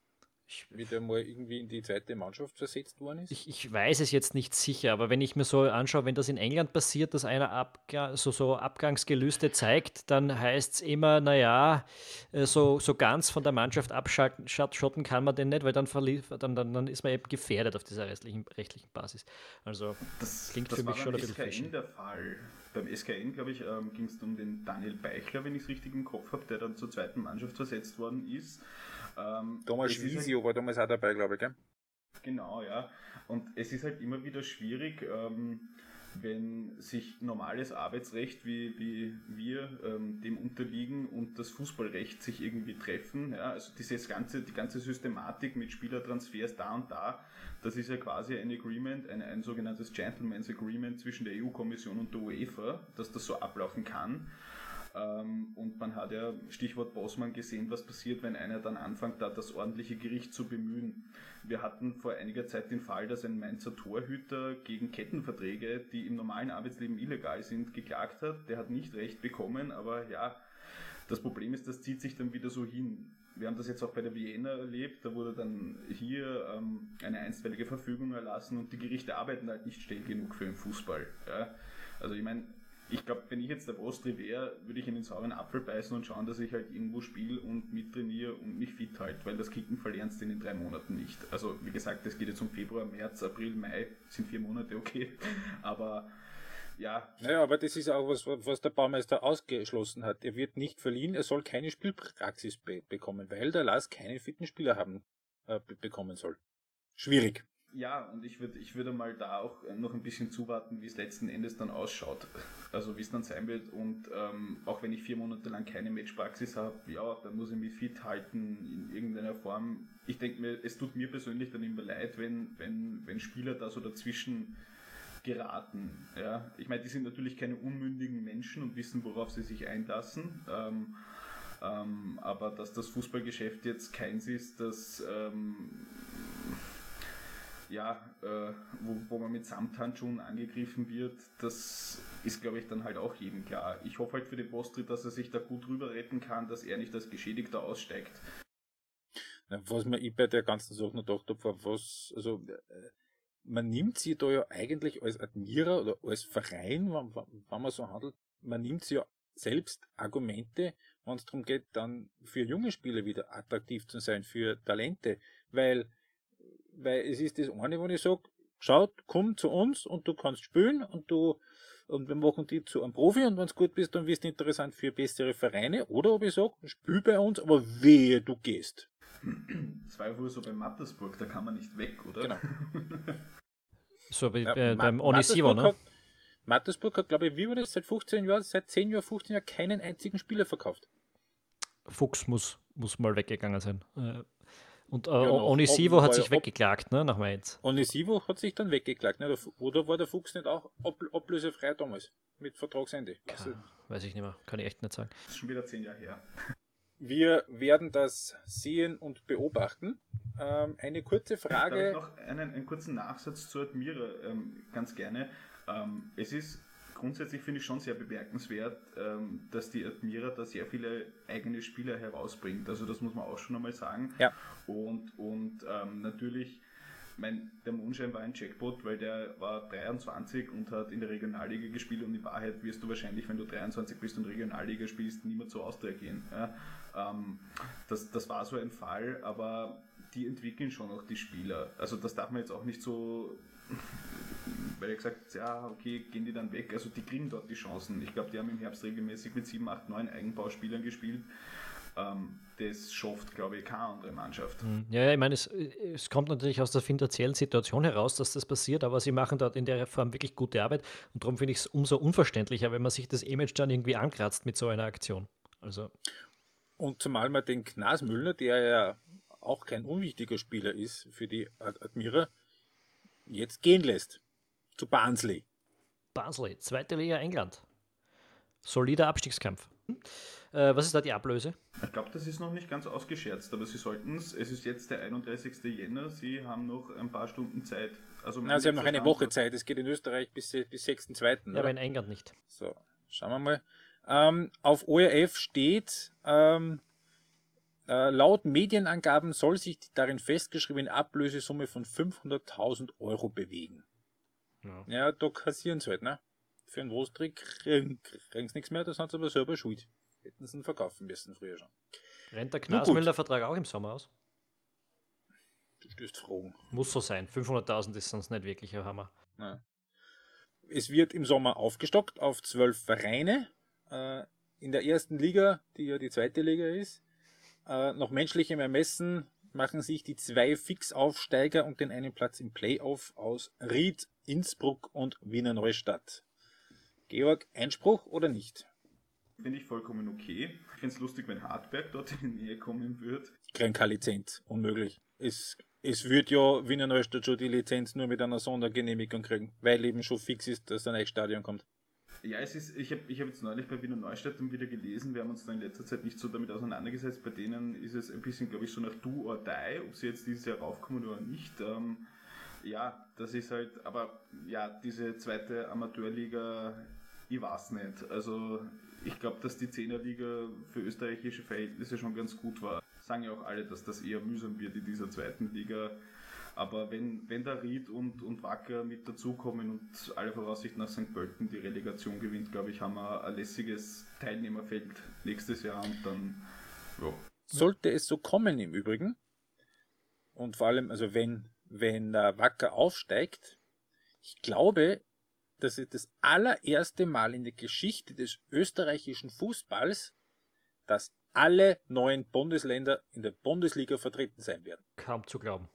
Wie der mal irgendwie in die zweite Mannschaft versetzt worden ist? Ich, ich, weiß es jetzt nicht sicher, aber wenn ich mir so anschaue, wenn das in England passiert, dass einer Abga so, so Abgangsgelüste zeigt, dann heißt es immer, naja, äh, so, so ganz von der Mannschaft abschotten kann man den nicht, weil dann, dann, dann, dann ist man eben gefährdet auf dieser rechtlichen, rechtlichen Basis. Also das klingt das für mich schon ein bisschen SKN der Fall. Beim SKN, glaube ich, ähm, ging es um den Daniel Beichler, wenn ich es richtig im Kopf habe, der dann zur zweiten Mannschaft versetzt worden ist. Ähm, Thomas Schwiesio war damals auch dabei, glaube ich, gell? Genau, ja. Und es ist halt immer wieder schwierig, ähm, wenn sich normales Arbeitsrecht, wie, wie wir ähm, dem unterliegen, und das Fußballrecht sich irgendwie treffen. Ja, also dieses ganze, die ganze Systematik mit Spielertransfers da und da, das ist ja quasi ein Agreement, ein, ein sogenanntes Gentleman's Agreement zwischen der EU-Kommission und der UEFA, dass das so ablaufen kann. Ähm, und man hat ja, Stichwort Bossmann, gesehen, was passiert, wenn einer dann anfängt, da das ordentliche Gericht zu bemühen. Wir hatten vor einiger Zeit den Fall, dass ein Mainzer Torhüter gegen Kettenverträge, die im normalen Arbeitsleben illegal sind, geklagt hat. Der hat nicht recht bekommen, aber ja, das Problem ist, das zieht sich dann wieder so hin. Wir haben das jetzt auch bei der Vienna erlebt, da wurde dann hier ähm, eine einstweilige Verfügung erlassen und die Gerichte arbeiten halt nicht schnell genug für den Fußball. Ja. Also ich meine, ich glaube, wenn ich jetzt der Prostri wäre, würde ich in den sauren Apfel beißen und schauen, dass ich halt irgendwo spiele und mittrainiere und mich fit halte, weil das Kicken verlernst in den drei Monaten nicht. Also wie gesagt, das geht jetzt um Februar, März, April, Mai, sind vier Monate okay, *laughs* aber ja. Naja, aber das ist auch was, was der Baumeister ausgeschlossen hat. Er wird nicht verliehen, er soll keine Spielpraxis be bekommen, weil der Lass keinen fitten Spieler haben äh, bekommen soll. Schwierig ja, und ich würde ich würde mal da auch noch ein bisschen zuwarten, wie es letzten Endes dann ausschaut. Also wie es dann sein wird. Und ähm, auch wenn ich vier Monate lang keine Matchpraxis habe, ja, dann muss ich mich fit halten in irgendeiner Form. Ich denke mir, es tut mir persönlich dann immer leid, wenn, wenn, wenn Spieler da so dazwischen geraten. Ja. Ich meine, die sind natürlich keine unmündigen Menschen und wissen, worauf sie sich einlassen. Ähm, ähm, aber dass das Fußballgeschäft jetzt keins ist, das ähm, ja, äh, wo, wo man mit Samthandschuhen angegriffen wird, das ist, glaube ich, dann halt auch jedem klar. Ich hoffe halt für den Postrit, dass er sich da gut rüber retten kann, dass er nicht als Geschädigter aussteigt. Was mir ich bei der ganzen Sache noch gedacht habe, was, also äh, man nimmt sie da ja eigentlich als Admierer oder als Verein, wenn, wenn man so handelt, man nimmt sie ja selbst Argumente, wenn es darum geht, dann für junge Spieler wieder attraktiv zu sein, für Talente, weil weil es ist das eine, wo ich sage, schaut, komm zu uns und du kannst spielen und du und wir machen die zu einem Profi und wenn es gut bist, dann wirst du interessant für bessere Vereine. Oder ob ich sage, spiel bei uns, aber wehe, du gehst. Das war ja wohl so bei Mattersburg, da kann man nicht weg, oder? Genau. *laughs* so wie ja, äh, beim Onisivo, ne? Mattersburg hat, glaube ich, wie war das, seit 15 Jahren, seit 10 Jahren, 15 Jahren keinen einzigen Spieler verkauft. Fuchs muss, muss mal weggegangen sein. Äh, und äh, ja, Onisivo hat sich weggeklagt, ne, nach Mainz. Onisivo hat sich dann weggeklagt, ne? Oder war der Fuchs nicht auch ablösefrei damals? Mit Vertragsende? Also, weiß ich nicht mehr, kann ich echt nicht sagen. Das ist schon wieder zehn Jahre her. Wir werden das sehen und beobachten. Ähm, eine kurze Frage. Darf ich noch einen, einen kurzen Nachsatz zu Admira ähm, ganz gerne. Ähm, es ist grundsätzlich finde ich schon sehr bemerkenswert, ähm, dass die Admira da sehr viele eigene Spieler herausbringt. Also das muss man auch schon einmal sagen. Ja. Und, und ähm, natürlich, mein, der Mondschein war ein Jackpot, weil der war 23 und hat in der Regionalliga gespielt und in Wahrheit wirst du wahrscheinlich, wenn du 23 bist und Regionalliga spielst, niemand zur Austria gehen. Ja? Ähm, das, das war so ein Fall, aber die entwickeln schon auch die Spieler. Also das darf man jetzt auch nicht so weil er gesagt ja, okay, gehen die dann weg. Also die kriegen dort die Chancen. Ich glaube, die haben im Herbst regelmäßig mit 7, 8, 9 Eigenbauspielern gespielt. Ähm, das schafft, glaube ich, keine andere Mannschaft. Hm. Ja, ich meine, es, es, kommt natürlich aus der finanziellen Situation heraus, dass das passiert, aber sie machen dort in der Form wirklich gute Arbeit und darum finde ich es umso unverständlicher, wenn man sich das Image dann irgendwie ankratzt mit so einer Aktion. Also. Und zumal man den Knas Müller, der ja auch kein unwichtiger Spieler ist für die Admira, jetzt gehen lässt. Zu Barnsley. Barnsley, zweite Liga England. Solider Abstiegskampf. Hm? Äh, was ist da die Ablöse? Ich glaube, das ist noch nicht ganz ausgescherzt, aber Sie sollten es. Es ist jetzt der 31. Jänner. Sie haben noch ein paar Stunden Zeit. Also Na, Sie haben noch eine Woche Zeit. Es geht in Österreich bis, bis 6.2. Ja, aber in England nicht. So, schauen wir mal. Ähm, auf ORF steht, ähm, äh, laut Medienangaben soll sich die darin festgeschriebene Ablösesumme von 500.000 Euro bewegen. Ja, ja da kassieren sie halt, ne? Für einen Rostrick kriegen sie nichts mehr, das haben sie aber selber schuld. Hätten sie ihn verkaufen müssen früher schon. Rennt der Knasmüller-Vertrag auch im Sommer aus? Du stößt Fragen. Muss so sein. 500.000 ist sonst nicht wirklich ein Hammer. Ja. Es wird im Sommer aufgestockt auf zwölf Vereine. Äh, in der ersten Liga, die ja die zweite Liga ist, äh, nach menschlichem Ermessen machen sich die zwei Fixaufsteiger und den einen Platz im Playoff aus Ried, Innsbruck und Wiener Neustadt. Georg, Einspruch oder nicht? Finde ich vollkommen okay. Ich finde es lustig, wenn Hartberg dort in die Nähe kommen wird. Kriegen keine Lizenz, unmöglich. Es, es wird ja Wiener Neustadt schon die Lizenz nur mit einer Sondergenehmigung kriegen, weil eben schon fix ist, dass ein neues Stadion kommt. Ja, es ist, ich habe ich hab jetzt neulich bei Wiener Neustadt wieder gelesen, wir haben uns da in letzter Zeit nicht so damit auseinandergesetzt, bei denen ist es ein bisschen, glaube ich, so nach Do or Die, ob sie jetzt dieses Jahr raufkommen oder nicht. Ähm, ja, das ist halt, aber ja, diese zweite Amateurliga, ich weiß nicht. Also ich glaube, dass die Zehnerliga für österreichische Verhältnisse schon ganz gut war. Sagen ja auch alle, dass das eher mühsam wird in dieser zweiten Liga. Aber wenn, wenn der Ried und, und Wacker mit dazukommen und alle Voraussicht nach St. Pölten die Relegation gewinnt, glaube ich, haben wir ein lässiges Teilnehmerfeld nächstes Jahr und dann, ja. Sollte es so kommen im Übrigen, und vor allem, also wenn, wenn der Wacker aufsteigt, ich glaube, dass es das allererste Mal in der Geschichte des österreichischen Fußballs, dass alle neuen Bundesländer in der Bundesliga vertreten sein werden. Kaum zu glauben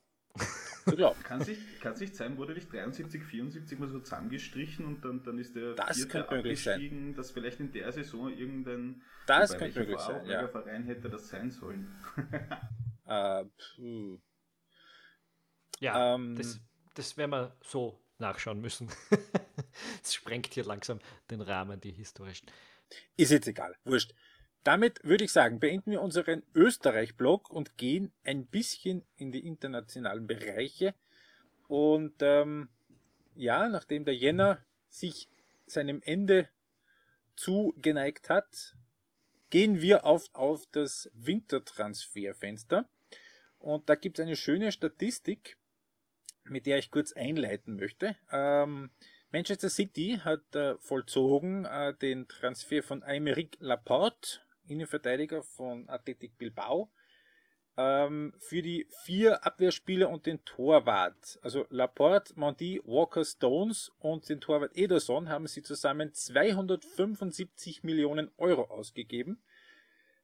zu glauben. Kann sich, kann sich sein, wurde nicht 73, 74 mal so zusammengestrichen und dann, dann ist der das vierte abgestiegen, dass vielleicht in der Saison irgendein das könnte möglich sein, ja. Verein hätte das sein sollen. *laughs* uh, ja, ähm, das, das werden wir so nachschauen müssen. *laughs* Es sprengt hier langsam den Rahmen, die historischen. Ist jetzt egal, wurscht. Damit würde ich sagen, beenden wir unseren Österreich-Blog und gehen ein bisschen in die internationalen Bereiche. Und ähm, ja, nachdem der Jänner sich seinem Ende zugeneigt hat, gehen wir auf, auf das Wintertransferfenster. Und da gibt es eine schöne Statistik, mit der ich kurz einleiten möchte. Ähm, Manchester City hat äh, vollzogen äh, den Transfer von Aymeric Laporte Innenverteidiger von Athletic Bilbao, ähm, für die vier Abwehrspieler und den Torwart. Also Laporte, Mondi, Walker Stones und den Torwart Ederson haben sie zusammen 275 Millionen Euro ausgegeben.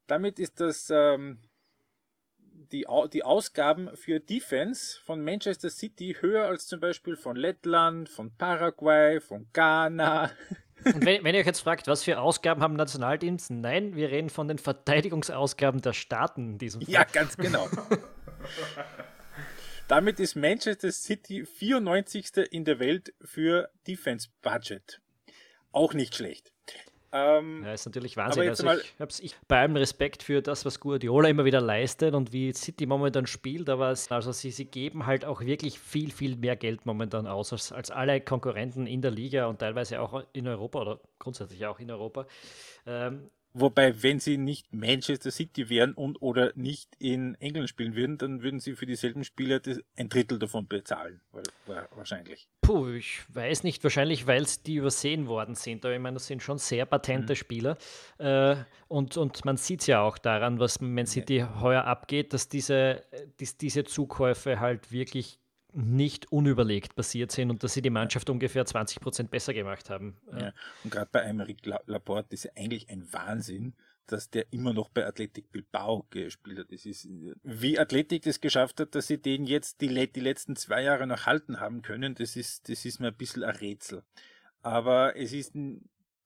Damit ist das ähm, die, die Ausgaben für Defense von Manchester City höher als zum Beispiel von Lettland, von Paraguay, von Ghana, *laughs* Und wenn, wenn, ihr euch jetzt fragt, was für Ausgaben haben Nationaldienst? Nein, wir reden von den Verteidigungsausgaben der Staaten in diesem Fall. Ja, ganz genau. *laughs* Damit ist Manchester City 94. in der Welt für Defense Budget. Auch nicht schlecht. Ähm, ja, ist natürlich Wahnsinn. Also ich habe ich, bei allem Respekt für das, was Guardiola immer wieder leistet und wie City momentan spielt, aber es, also sie, sie geben halt auch wirklich viel, viel mehr Geld momentan aus als, als alle Konkurrenten in der Liga und teilweise auch in Europa oder grundsätzlich auch in Europa. Ähm, Wobei, wenn sie nicht Manchester City wären und oder nicht in England spielen würden, dann würden sie für dieselben Spieler ein Drittel davon bezahlen. Wahrscheinlich. Puh, ich weiß nicht. Wahrscheinlich, weil es die übersehen worden sind. Aber ich meine, das sind schon sehr patente mhm. Spieler. Äh, und, und man sieht es ja auch daran, was Man City ja. heuer abgeht, dass diese, dies, diese Zukäufe halt wirklich nicht unüberlegt passiert sind und dass sie die Mannschaft ungefähr 20 Prozent besser gemacht haben. Ja. Und gerade bei Aymeric Laporte ist ja eigentlich ein Wahnsinn, dass der immer noch bei Athletic Bilbao gespielt hat. Das ist, wie Athletic das geschafft hat, dass sie den jetzt die, die letzten zwei Jahre noch halten haben können, das ist, das ist mir ein bisschen ein Rätsel. Aber es ist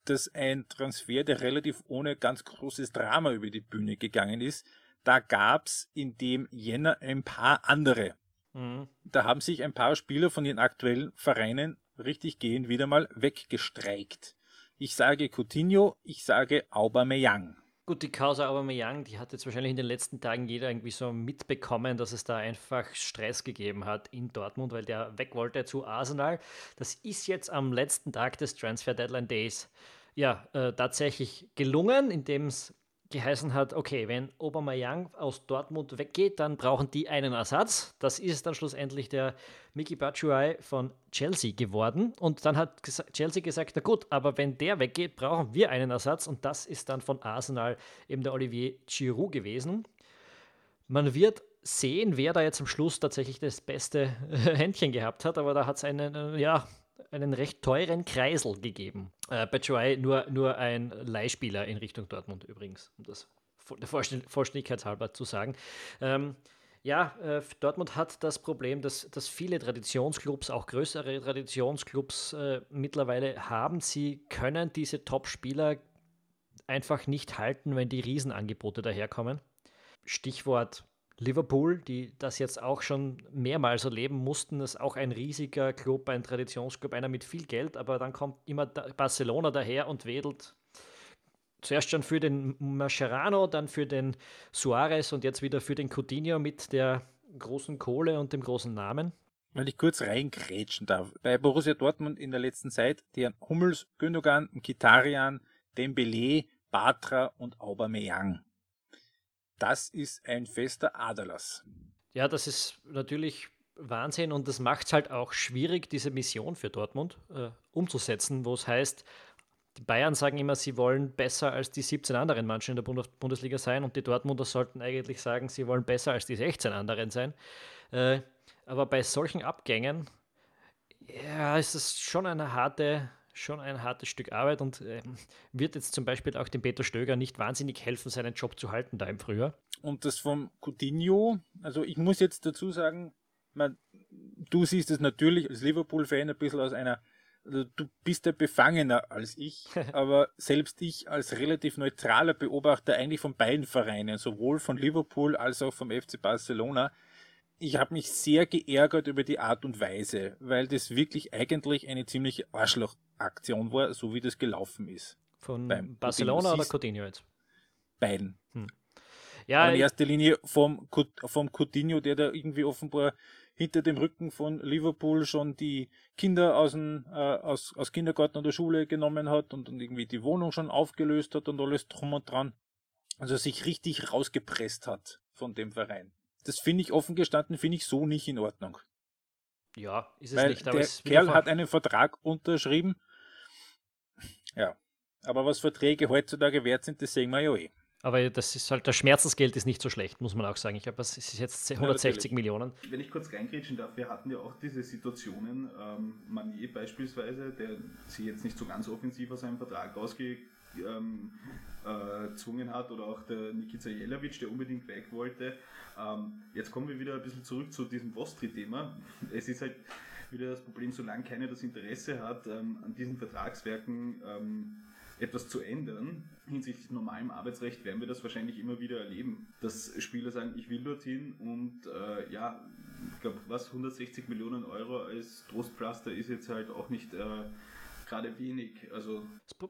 das ein Transfer, der relativ ohne ganz großes Drama über die Bühne gegangen ist. Da gab's in dem Jänner ein paar andere Mhm. Da haben sich ein paar Spieler von den aktuellen Vereinen richtig gehend wieder mal weggestreikt. Ich sage Coutinho, ich sage Aubameyang. Gut, die Causa Aubameyang, die hat jetzt wahrscheinlich in den letzten Tagen jeder irgendwie so mitbekommen, dass es da einfach Stress gegeben hat in Dortmund, weil der weg wollte zu Arsenal. Das ist jetzt am letzten Tag des Transfer Deadline Days ja äh, tatsächlich gelungen, indem es geheißen hat, okay, wenn Aubameyang aus Dortmund weggeht, dann brauchen die einen Ersatz. Das ist dann schlussendlich der Miki Batshuayi von Chelsea geworden. Und dann hat Chelsea gesagt, na gut, aber wenn der weggeht, brauchen wir einen Ersatz. Und das ist dann von Arsenal eben der Olivier Giroud gewesen. Man wird sehen, wer da jetzt am Schluss tatsächlich das beste *laughs* Händchen gehabt hat, aber da hat es einen, ja, einen recht teuren Kreisel gegeben. Äh, Batshuayi nur, nur ein Leihspieler in Richtung Dortmund übrigens, um das der Vollständigkeit halber zu sagen. Ähm, Ja, äh, Dortmund hat das Problem, dass, dass viele Traditionsclubs, auch größere Traditionsclubs äh, mittlerweile haben. Sie können diese Top-Spieler einfach nicht halten, wenn die Riesenangebote daherkommen. Stichwort Liverpool, die das jetzt auch schon mehrmals erleben mussten, ist auch ein riesiger Club, ein Traditionsclub, einer mit viel Geld, aber dann kommt immer Barcelona daher und wedelt zuerst schon für den Mascherano, dann für den Suarez und jetzt wieder für den Coutinho mit der großen Kohle und dem großen Namen. Wenn ich kurz reingrätschen darf. Bei Borussia Dortmund in der letzten Zeit, die Hummels, Gündogan, Kitarian, Dembele, Batra und Aubameyang. Das ist ein fester Aderlass. Ja, das ist natürlich Wahnsinn und das macht es halt auch schwierig, diese Mission für Dortmund äh, umzusetzen, wo es heißt, die Bayern sagen immer, sie wollen besser als die 17 anderen Mannschaften in der Bundesliga sein und die Dortmunder sollten eigentlich sagen, sie wollen besser als die 16 anderen sein. Äh, aber bei solchen Abgängen ja, ist es schon eine harte, schon ein hartes Stück Arbeit und äh, wird jetzt zum Beispiel auch dem Peter Stöger nicht wahnsinnig helfen, seinen Job zu halten da im Frühjahr. Und das vom Coutinho, also ich muss jetzt dazu sagen, man, du siehst es natürlich als Liverpool-Fan ein bisschen aus einer, also du bist ja befangener als ich, *laughs* aber selbst ich als relativ neutraler Beobachter eigentlich von beiden Vereinen, sowohl von Liverpool als auch vom FC Barcelona, ich habe mich sehr geärgert über die Art und Weise, weil das wirklich eigentlich eine ziemliche Arschlochaktion war, so wie das gelaufen ist. Von Barcelona oder Coutinho jetzt? Beiden. Hm. Ja, in erster Linie vom, vom Coutinho, der da irgendwie offenbar hinter dem Rücken von Liverpool schon die Kinder aus, dem, äh, aus, aus Kindergarten oder Schule genommen hat und, und irgendwie die Wohnung schon aufgelöst hat und alles drum und dran. Also sich richtig rausgepresst hat von dem Verein das finde ich offen gestanden, finde ich so nicht in Ordnung. Ja, ist es Weil nicht. der Kerl hat einen Vertrag unterschrieben. Ja, aber was Verträge heutzutage wert sind, das sehen wir ja eh. Aber das ist halt, das Schmerzensgeld ist nicht so schlecht, muss man auch sagen. Ich glaube, es ist jetzt 160 ja, Millionen. Wenn ich kurz reingrätschen darf, wir hatten ja auch diese Situationen, ähm, Manier beispielsweise, der sich jetzt nicht so ganz offensiv aus seinem Vertrag ausge ähm, äh, gezwungen hat oder auch der Nikica Jelavic, der unbedingt weg wollte. Ähm, jetzt kommen wir wieder ein bisschen zurück zu diesem Vostri-Thema. Es ist halt wieder das Problem, solange keiner das Interesse hat, ähm, an diesen Vertragswerken ähm, etwas zu ändern, hinsichtlich normalem Arbeitsrecht, werden wir das wahrscheinlich immer wieder erleben, dass Spieler sagen, ich will dorthin und äh, ja, ich glaube, was 160 Millionen Euro als Trostpflaster ist jetzt halt auch nicht äh, gerade wenig. Also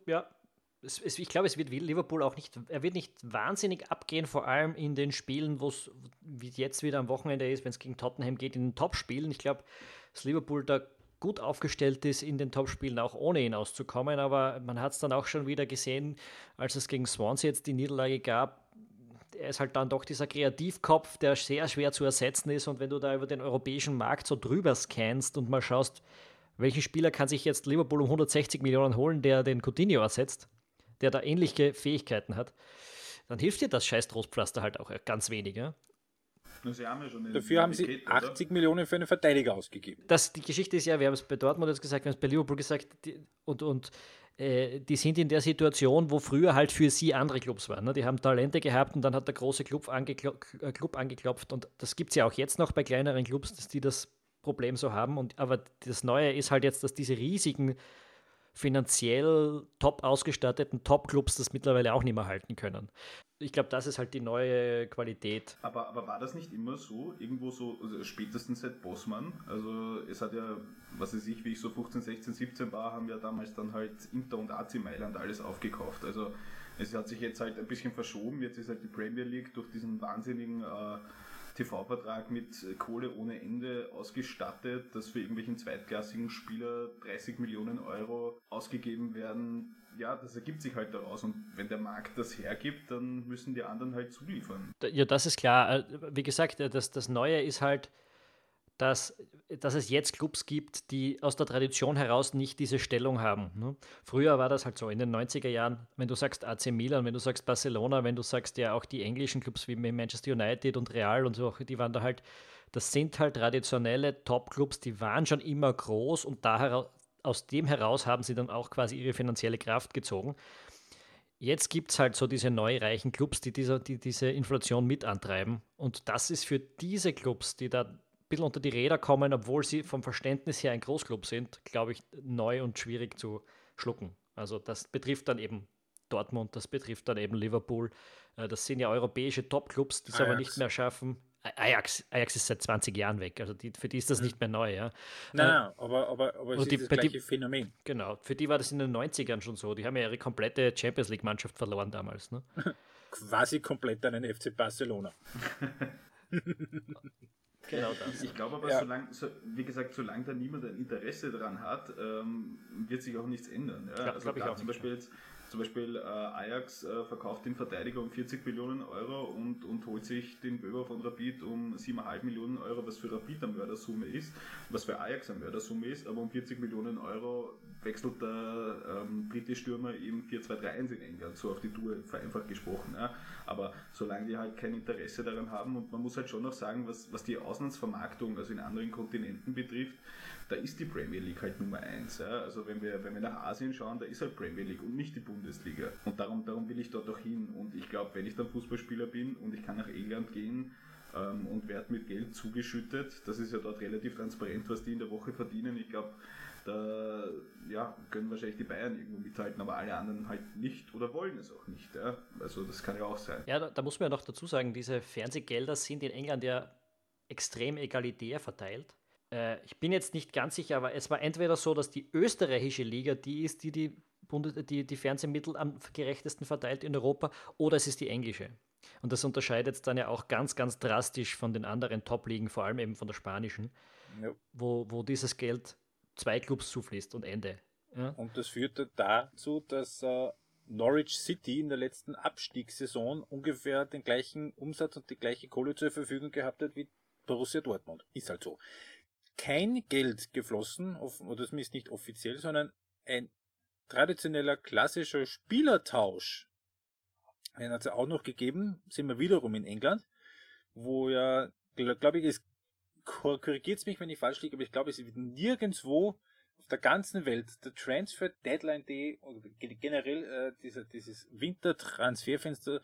ja, es, es, ich glaube, es wird Liverpool auch nicht, er wird nicht wahnsinnig abgehen, vor allem in den Spielen, wo es jetzt wieder am Wochenende ist, wenn es gegen Tottenham geht, in den Top-Spielen. Ich glaube, dass Liverpool da gut aufgestellt ist, in den Top-Spielen auch ohne ihn auszukommen, aber man hat es dann auch schon wieder gesehen, als es gegen Swansea jetzt die Niederlage gab. Er ist halt dann doch dieser Kreativkopf, der sehr schwer zu ersetzen ist. Und wenn du da über den europäischen Markt so drüber scannst und mal schaust, welchen Spieler kann sich jetzt Liverpool um 160 Millionen holen, der den Coutinho ersetzt, der da ähnliche Fähigkeiten hat, dann hilft dir das scheiß Trostpflaster halt auch ganz wenig. Ja? Haben Dafür haben sie 80 oder? Millionen für einen Verteidiger ausgegeben. Das, die Geschichte ist ja, wir haben es bei Dortmund jetzt gesagt, wir haben es bei Liverpool gesagt, die, und, und äh, die sind in der Situation, wo früher halt für sie andere Clubs waren. Ne? Die haben Talente gehabt und dann hat der große Club, angeklo äh, Club angeklopft und das gibt es ja auch jetzt noch bei kleineren Clubs, dass die das Problem so haben. Und, aber das Neue ist halt jetzt, dass diese riesigen finanziell top ausgestatteten Top-Clubs das mittlerweile auch nicht mehr halten können. Ich glaube, das ist halt die neue Qualität. Aber, aber war das nicht immer so? Irgendwo so, also spätestens seit Bossmann? Also es hat ja, was weiß ich, wie ich so 15, 16, 17 war, haben ja damals dann halt Inter und AC Mailand alles aufgekauft. Also es hat sich jetzt halt ein bisschen verschoben. Jetzt ist halt die Premier League durch diesen wahnsinnigen äh, TV-Vertrag mit Kohle ohne Ende ausgestattet, dass für irgendwelchen zweitklassigen Spieler 30 Millionen Euro ausgegeben werden. Ja, das ergibt sich halt daraus und wenn der Markt das hergibt, dann müssen die anderen halt zuliefern. Ja, das ist klar. Äh, wie gesagt, das, das Neue ist halt, dass, dass es jetzt Clubs gibt, die aus der Tradition heraus nicht diese Stellung haben. Ne? Früher war das halt so in den 90er Jahren, wenn du sagst AC Milan, wenn du sagst Barcelona, wenn du sagst ja auch die englischen Clubs wie Manchester United und Real und so, die waren da halt, das sind halt traditionelle Top-Clubs, die waren schon immer groß und da aus dem heraus haben sie dann auch quasi ihre finanzielle Kraft gezogen. jetzt gibt es halt so diese neureichen Clubs, die, dieser, die diese Inflation mit antreiben. Und das ist für diese Clubs, die da bisschen unter die Räder kommen, obwohl sie vom Verständnis her ein Großclub sind, glaube ich, neu und schwierig zu schlucken. Also das betrifft dann eben Dortmund, das betrifft dann eben Liverpool. Äh, das sind ja europäische Top-Clubs, die es aber nicht mehr schaffen. Ajax, Ajax ist seit 20 Jahren weg, also die, für die ist das nicht mehr neu. Ja. Nein, äh, aber, aber, aber es ist die, das gleiche die, Phänomen. Genau, für die war das in den 90ern schon so. Die haben ja ihre komplette Champions League-Mannschaft verloren damals. Ne? *laughs* Quasi komplett an den FC Barcelona. *laughs* Genau das. Ich glaube aber, ja. solange, so, wie gesagt, solange da niemand ein Interesse daran hat, ähm, wird sich auch nichts ändern. Ja? Ja, also ich auch zum Beispiel jetzt zum Beispiel äh, Ajax äh, verkauft den Verteidiger um 40 Millionen Euro und, und holt sich den Böber von Rapid um 7,5 Millionen Euro, was für Rapid eine Mördersumme ist, was für Ajax eine Mördersumme ist, aber um 40 Millionen Euro wechselt der ähm, dritte Stürmer im 4-2-3-1 in England, so auf die Tour vereinfacht gesprochen. Ja. Aber solange die halt kein Interesse daran haben und man muss halt schon noch sagen, was, was die Auslandsvermarktung, also in anderen Kontinenten betrifft, da ist die Premier League halt Nummer eins. Ja. Also wenn wir, wenn wir nach Asien schauen, da ist halt Premier League und nicht die Bundesliga. Und darum, darum will ich dort auch hin. Und ich glaube, wenn ich dann Fußballspieler bin und ich kann nach England gehen, ähm, und werde mit Geld zugeschüttet. Das ist ja dort relativ transparent, was die in der Woche verdienen. Ich glaube, da ja, können wahrscheinlich die Bayern irgendwo mithalten, aber alle anderen halt nicht oder wollen es auch nicht. Ja? Also das kann ja auch sein. Ja, da, da muss man ja noch dazu sagen, diese Fernsehgelder sind in England ja extrem egalitär verteilt. Äh, ich bin jetzt nicht ganz sicher, aber es war entweder so, dass die österreichische Liga die ist, die die, Bundes die, die Fernsehmittel am gerechtesten verteilt in Europa, oder es ist die englische. Und das unterscheidet dann ja auch ganz, ganz drastisch von den anderen Top-Ligen, vor allem eben von der spanischen, ja. wo, wo dieses Geld zwei Clubs zufließt und Ende. Ja? Und das führte dazu, dass äh, Norwich City in der letzten Abstiegssaison ungefähr den gleichen Umsatz und die gleiche Kohle zur Verfügung gehabt hat wie Borussia Dortmund. Ist halt so. Kein Geld geflossen, oder zumindest nicht offiziell, sondern ein traditioneller klassischer Spielertausch. Den hat es auch noch gegeben, sind wir wiederum in England, wo ja, glaube ich, es korrigiert mich, wenn ich falsch liege, aber ich glaube, es wird nirgendwo auf der ganzen Welt der Transfer Deadline Day oder generell äh, dieser, dieses Wintertransferfenster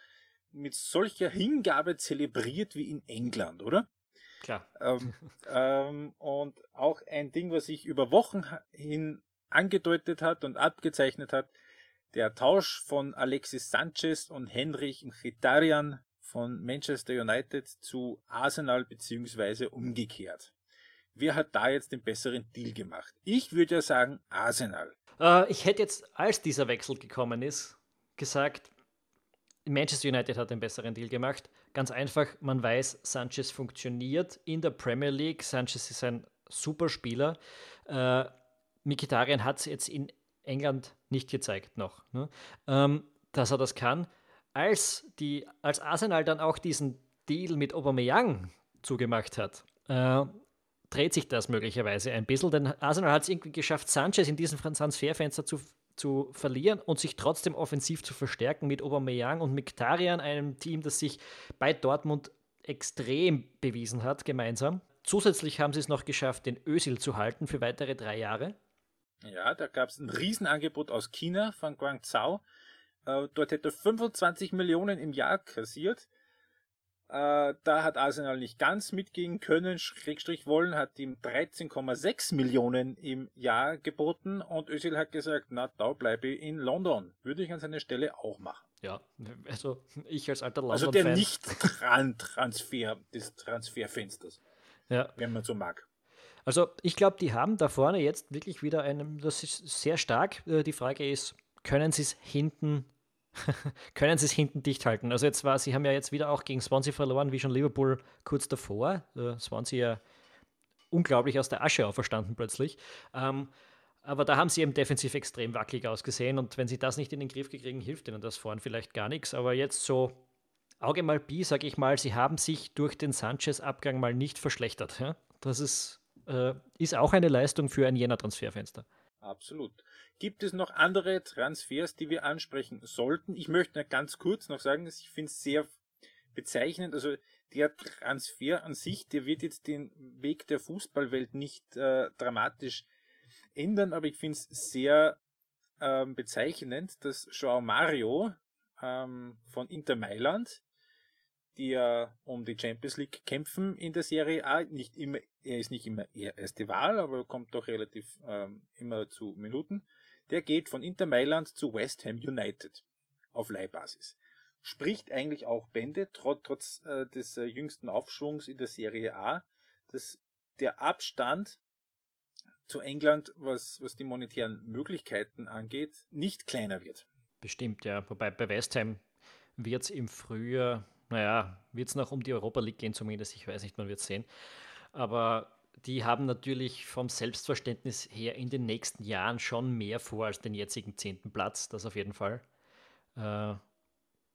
mit solcher Hingabe zelebriert wie in England, oder? Klar. Ähm, ähm, und auch ein Ding, was sich über Wochen hin angedeutet hat und abgezeichnet hat, der Tausch von Alexis Sanchez und Henrich Mkhitaryan von Manchester United zu Arsenal beziehungsweise umgekehrt. Wer hat da jetzt den besseren Deal gemacht? Ich würde ja sagen Arsenal. Äh, ich hätte jetzt, als dieser Wechsel gekommen ist, gesagt, Manchester United hat den besseren Deal gemacht. Ganz einfach, man weiß, Sanchez funktioniert in der Premier League. Sanchez ist ein super Spieler. Äh, Mikitarian hat es jetzt in England nicht gezeigt noch, ne? ähm, dass er das kann als, die, als Arsenal dann auch diesen Deal mit Aubameyang zugemacht hat, äh, dreht sich das möglicherweise ein bisschen, denn Arsenal hat es irgendwie geschafft, Sanchez in diesem Transferfenster zu, zu verlieren und sich trotzdem offensiv zu verstärken mit Aubameyang und Mkhitaryan, einem Team, das sich bei Dortmund extrem bewiesen hat, gemeinsam. Zusätzlich haben sie es noch geschafft, den Özil zu halten für weitere drei Jahre. Ja, da gab es ein Riesenangebot aus China von Guangzhou. Äh, dort hätte er 25 Millionen im Jahr kassiert. Äh, da hat Arsenal nicht ganz mitgehen können, Schrägstrich wollen, hat ihm 13,6 Millionen im Jahr geboten und Özil hat gesagt, na, da bleibe ich in London. Würde ich an seiner Stelle auch machen. Ja, also ich als alter London-Fan. Also der Nicht-Transfer des Transferfensters. Ja. Wenn man so mag. Also ich glaube, die haben da vorne jetzt wirklich wieder einen, das ist sehr stark. Äh, die Frage ist, können sie es hinten *laughs* können sie es hinten dicht halten. Also jetzt war, sie haben ja jetzt wieder auch gegen Swansea verloren, wie schon Liverpool kurz davor. Äh, Swansea ja unglaublich aus der Asche auferstanden plötzlich. Ähm, aber da haben sie eben defensiv extrem wackelig ausgesehen und wenn sie das nicht in den Griff kriegen, hilft ihnen das vorn vielleicht gar nichts. Aber jetzt so Auge mal Bi, sage ich mal, sie haben sich durch den Sanchez-Abgang mal nicht verschlechtert. Ja? Das ist, äh, ist auch eine Leistung für ein Jänner-Transferfenster. Absolut. Gibt es noch andere Transfers, die wir ansprechen sollten? Ich möchte ganz kurz noch sagen, ich finde es sehr bezeichnend. Also der Transfer an sich, der wird jetzt den Weg der Fußballwelt nicht äh, dramatisch ändern, aber ich finde es sehr ähm, bezeichnend, dass Joao Mario ähm, von Inter Mailand, die ja um die Champions League kämpfen in der Serie A. Nicht immer, er ist nicht immer erste Wahl, aber kommt doch relativ ähm, immer zu Minuten. Der geht von Inter Mailand zu West Ham United auf Leihbasis. Spricht eigentlich auch Bände, trotz, trotz äh, des äh, jüngsten Aufschwungs in der Serie A, dass der Abstand zu England, was, was die monetären Möglichkeiten angeht, nicht kleiner wird. Bestimmt, ja. Wobei bei West Ham wird es im Frühjahr, naja, wird es noch um die Europa League gehen zumindest, ich weiß nicht, man wird sehen. Aber die haben natürlich vom Selbstverständnis her in den nächsten Jahren schon mehr vor als den jetzigen zehnten Platz, das auf jeden Fall. Äh,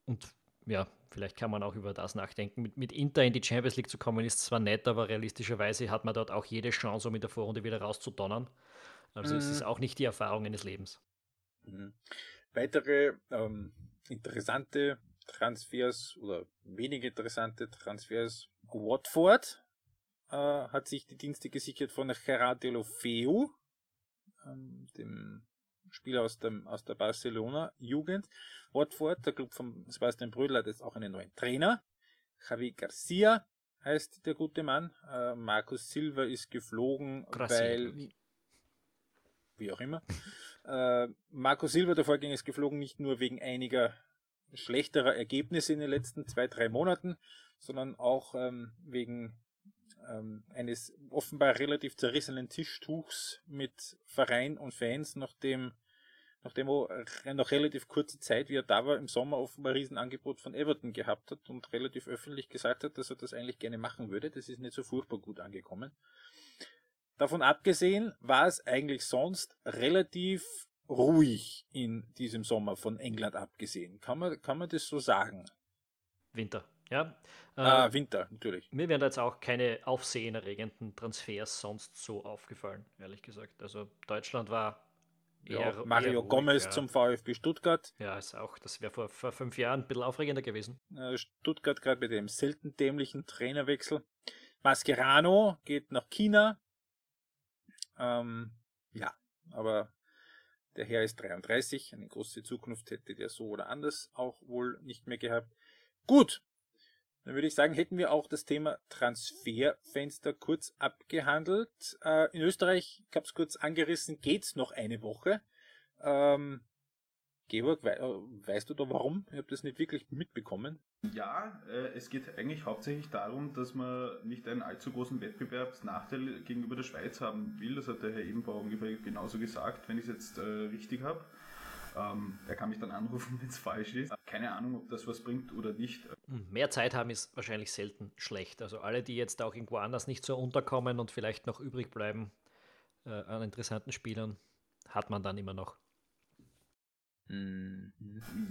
und ja, vielleicht kann man auch über das nachdenken. Mit, mit Inter in die Champions League zu kommen, ist zwar nett, aber realistischerweise hat man dort auch jede Chance, um in der Vorrunde wieder rauszudonnern. Also mhm. es ist auch nicht die Erfahrung eines Lebens. Mhm. Weitere ähm, interessante Transfers oder wenig interessante Transfers. Watford äh, hat sich die Dienste gesichert von Gerard Deulofeu, ähm, dem Spieler aus, dem, aus der Barcelona-Jugend. Watford, der Club von Sebastian Brödel, hat jetzt auch einen neuen Trainer. Javi Garcia heißt der gute Mann. Äh, Markus Silva ist geflogen, Gracias. weil wie auch immer. *laughs* äh, Marco Silva, der Vorgänger, ist geflogen nicht nur wegen einiger schlechterer Ergebnisse in den letzten zwei, drei Monaten, sondern auch ähm, wegen ähm, eines offenbar relativ zerrissenen Tischtuchs mit Verein und Fans, nachdem nachdem er noch relativ kurze Zeit, wie er da war, im Sommer offenbar ein Riesenangebot von Everton gehabt hat und relativ öffentlich gesagt hat, dass er das eigentlich gerne machen würde. Das ist nicht so furchtbar gut angekommen. Davon abgesehen war es eigentlich sonst relativ ruhig in diesem Sommer von England abgesehen. Kann man, kann man das so sagen? Winter, ja. Ah, äh, Winter, natürlich. Mir wären jetzt auch keine aufsehenerregenden Transfers sonst so aufgefallen, ehrlich gesagt. Also Deutschland war ja, eher, Mario eher Gomez ja. zum VfB Stuttgart. Ja, ist auch, das wäre vor, vor fünf Jahren ein bisschen aufregender gewesen. Äh, Stuttgart gerade mit dem selten dämlichen Trainerwechsel. Mascherano geht nach China. Ähm, ja, aber der Herr ist 33, eine große Zukunft hätte der so oder anders auch wohl nicht mehr gehabt. Gut, dann würde ich sagen, hätten wir auch das Thema Transferfenster kurz abgehandelt. Äh, in Österreich, ich habe es kurz angerissen, geht's noch eine Woche. Ähm, Georg, we äh, weißt du da warum? Ich habe das nicht wirklich mitbekommen. Ja, äh, es geht eigentlich hauptsächlich darum, dass man nicht einen allzu großen Wettbewerbsnachteil gegenüber der Schweiz haben will. Das hat der Herr Ebenbauer ungefähr genauso gesagt, wenn ich es jetzt äh, richtig habe. Ähm, er kann mich dann anrufen, *laughs* wenn es falsch ist. Keine Ahnung, ob das was bringt oder nicht. Hm, mehr Zeit haben ist wahrscheinlich selten schlecht. Also alle, die jetzt auch irgendwo anders nicht so unterkommen und vielleicht noch übrig bleiben äh, an interessanten Spielern, hat man dann immer noch. Mhm.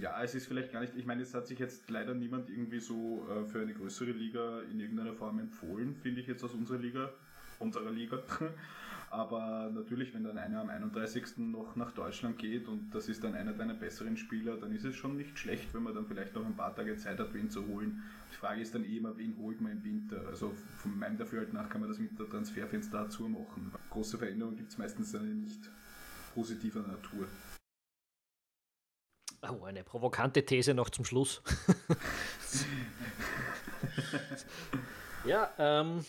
Ja, es ist vielleicht gar nicht, ich meine, es hat sich jetzt leider niemand irgendwie so äh, für eine größere Liga in irgendeiner Form empfohlen, finde ich jetzt aus unserer Liga, unserer Liga. *laughs* Aber natürlich, wenn dann einer am 31. noch nach Deutschland geht und das ist dann einer deiner besseren Spieler, dann ist es schon nicht schlecht, wenn man dann vielleicht noch ein paar Tage Zeit hat, wen zu holen. Die Frage ist dann eh immer, wen holt man im Winter? Also von meinem Dafürhalten nach kann man das mit der Transferfenster dazu machen. Große Veränderungen gibt es meistens dann nicht positiver Natur. Oh, eine provokante These noch zum Schluss. *laughs* *laughs* ja, ähm,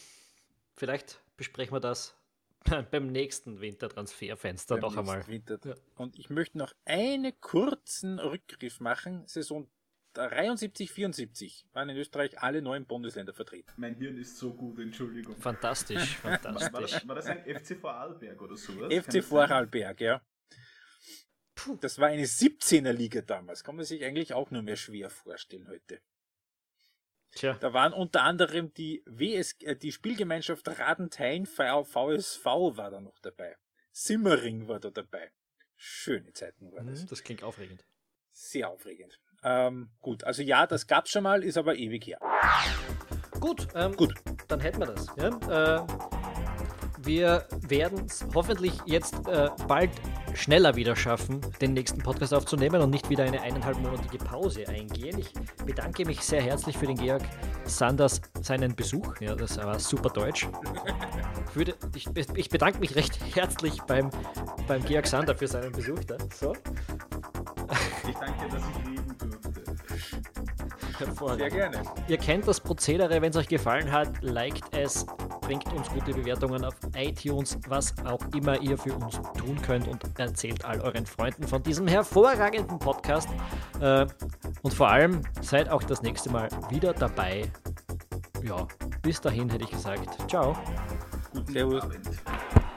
vielleicht besprechen wir das *laughs* beim nächsten Wintertransferfenster beim noch einmal. Winter. Ja. Und ich möchte noch einen kurzen Rückgriff machen. Saison 73, 74 waren in Österreich alle neuen Bundesländer vertreten. Mein Hirn ist so gut, Entschuldigung. Fantastisch, *laughs* fantastisch. War, das, war das ein FC Vorarlberg oder sowas? FC Vorarlberg, ja. Puh, das war eine 17er Liga damals. Kann man sich eigentlich auch nur mehr schwer vorstellen heute. Tja. Da waren unter anderem die WS, äh, die Spielgemeinschaft Radenthein VSV war da noch dabei. Simmering war da dabei. Schöne Zeiten waren das. Mhm, das klingt aufregend. Sehr aufregend. Ähm, gut, also ja, das gab's schon mal, ist aber ewig her. Gut, ähm, gut. Dann hätten wir das. Ja? Äh, wir werden es hoffentlich jetzt äh, bald schneller wieder schaffen, den nächsten Podcast aufzunehmen und nicht wieder eine eineinhalbmonatige Pause eingehen. Ich bedanke mich sehr herzlich für den Georg Sanders seinen Besuch. Ja, das war super deutsch. Ich, bedanke mich recht herzlich beim, beim Georg Sander für seinen Besuch. Da. So. Ich danke, dass ich reden durfte. Sehr gerne. Ihr kennt das Prozedere, wenn es euch gefallen hat, liked es, bringt uns gute Bewertungen auf iTunes, was auch immer ihr für uns tun könnt und erzählt all euren Freunden von diesem hervorragenden Podcast. Äh, und vor allem seid auch das nächste Mal wieder dabei. Ja, bis dahin hätte ich gesagt. Ciao. Guten Servus. Abend.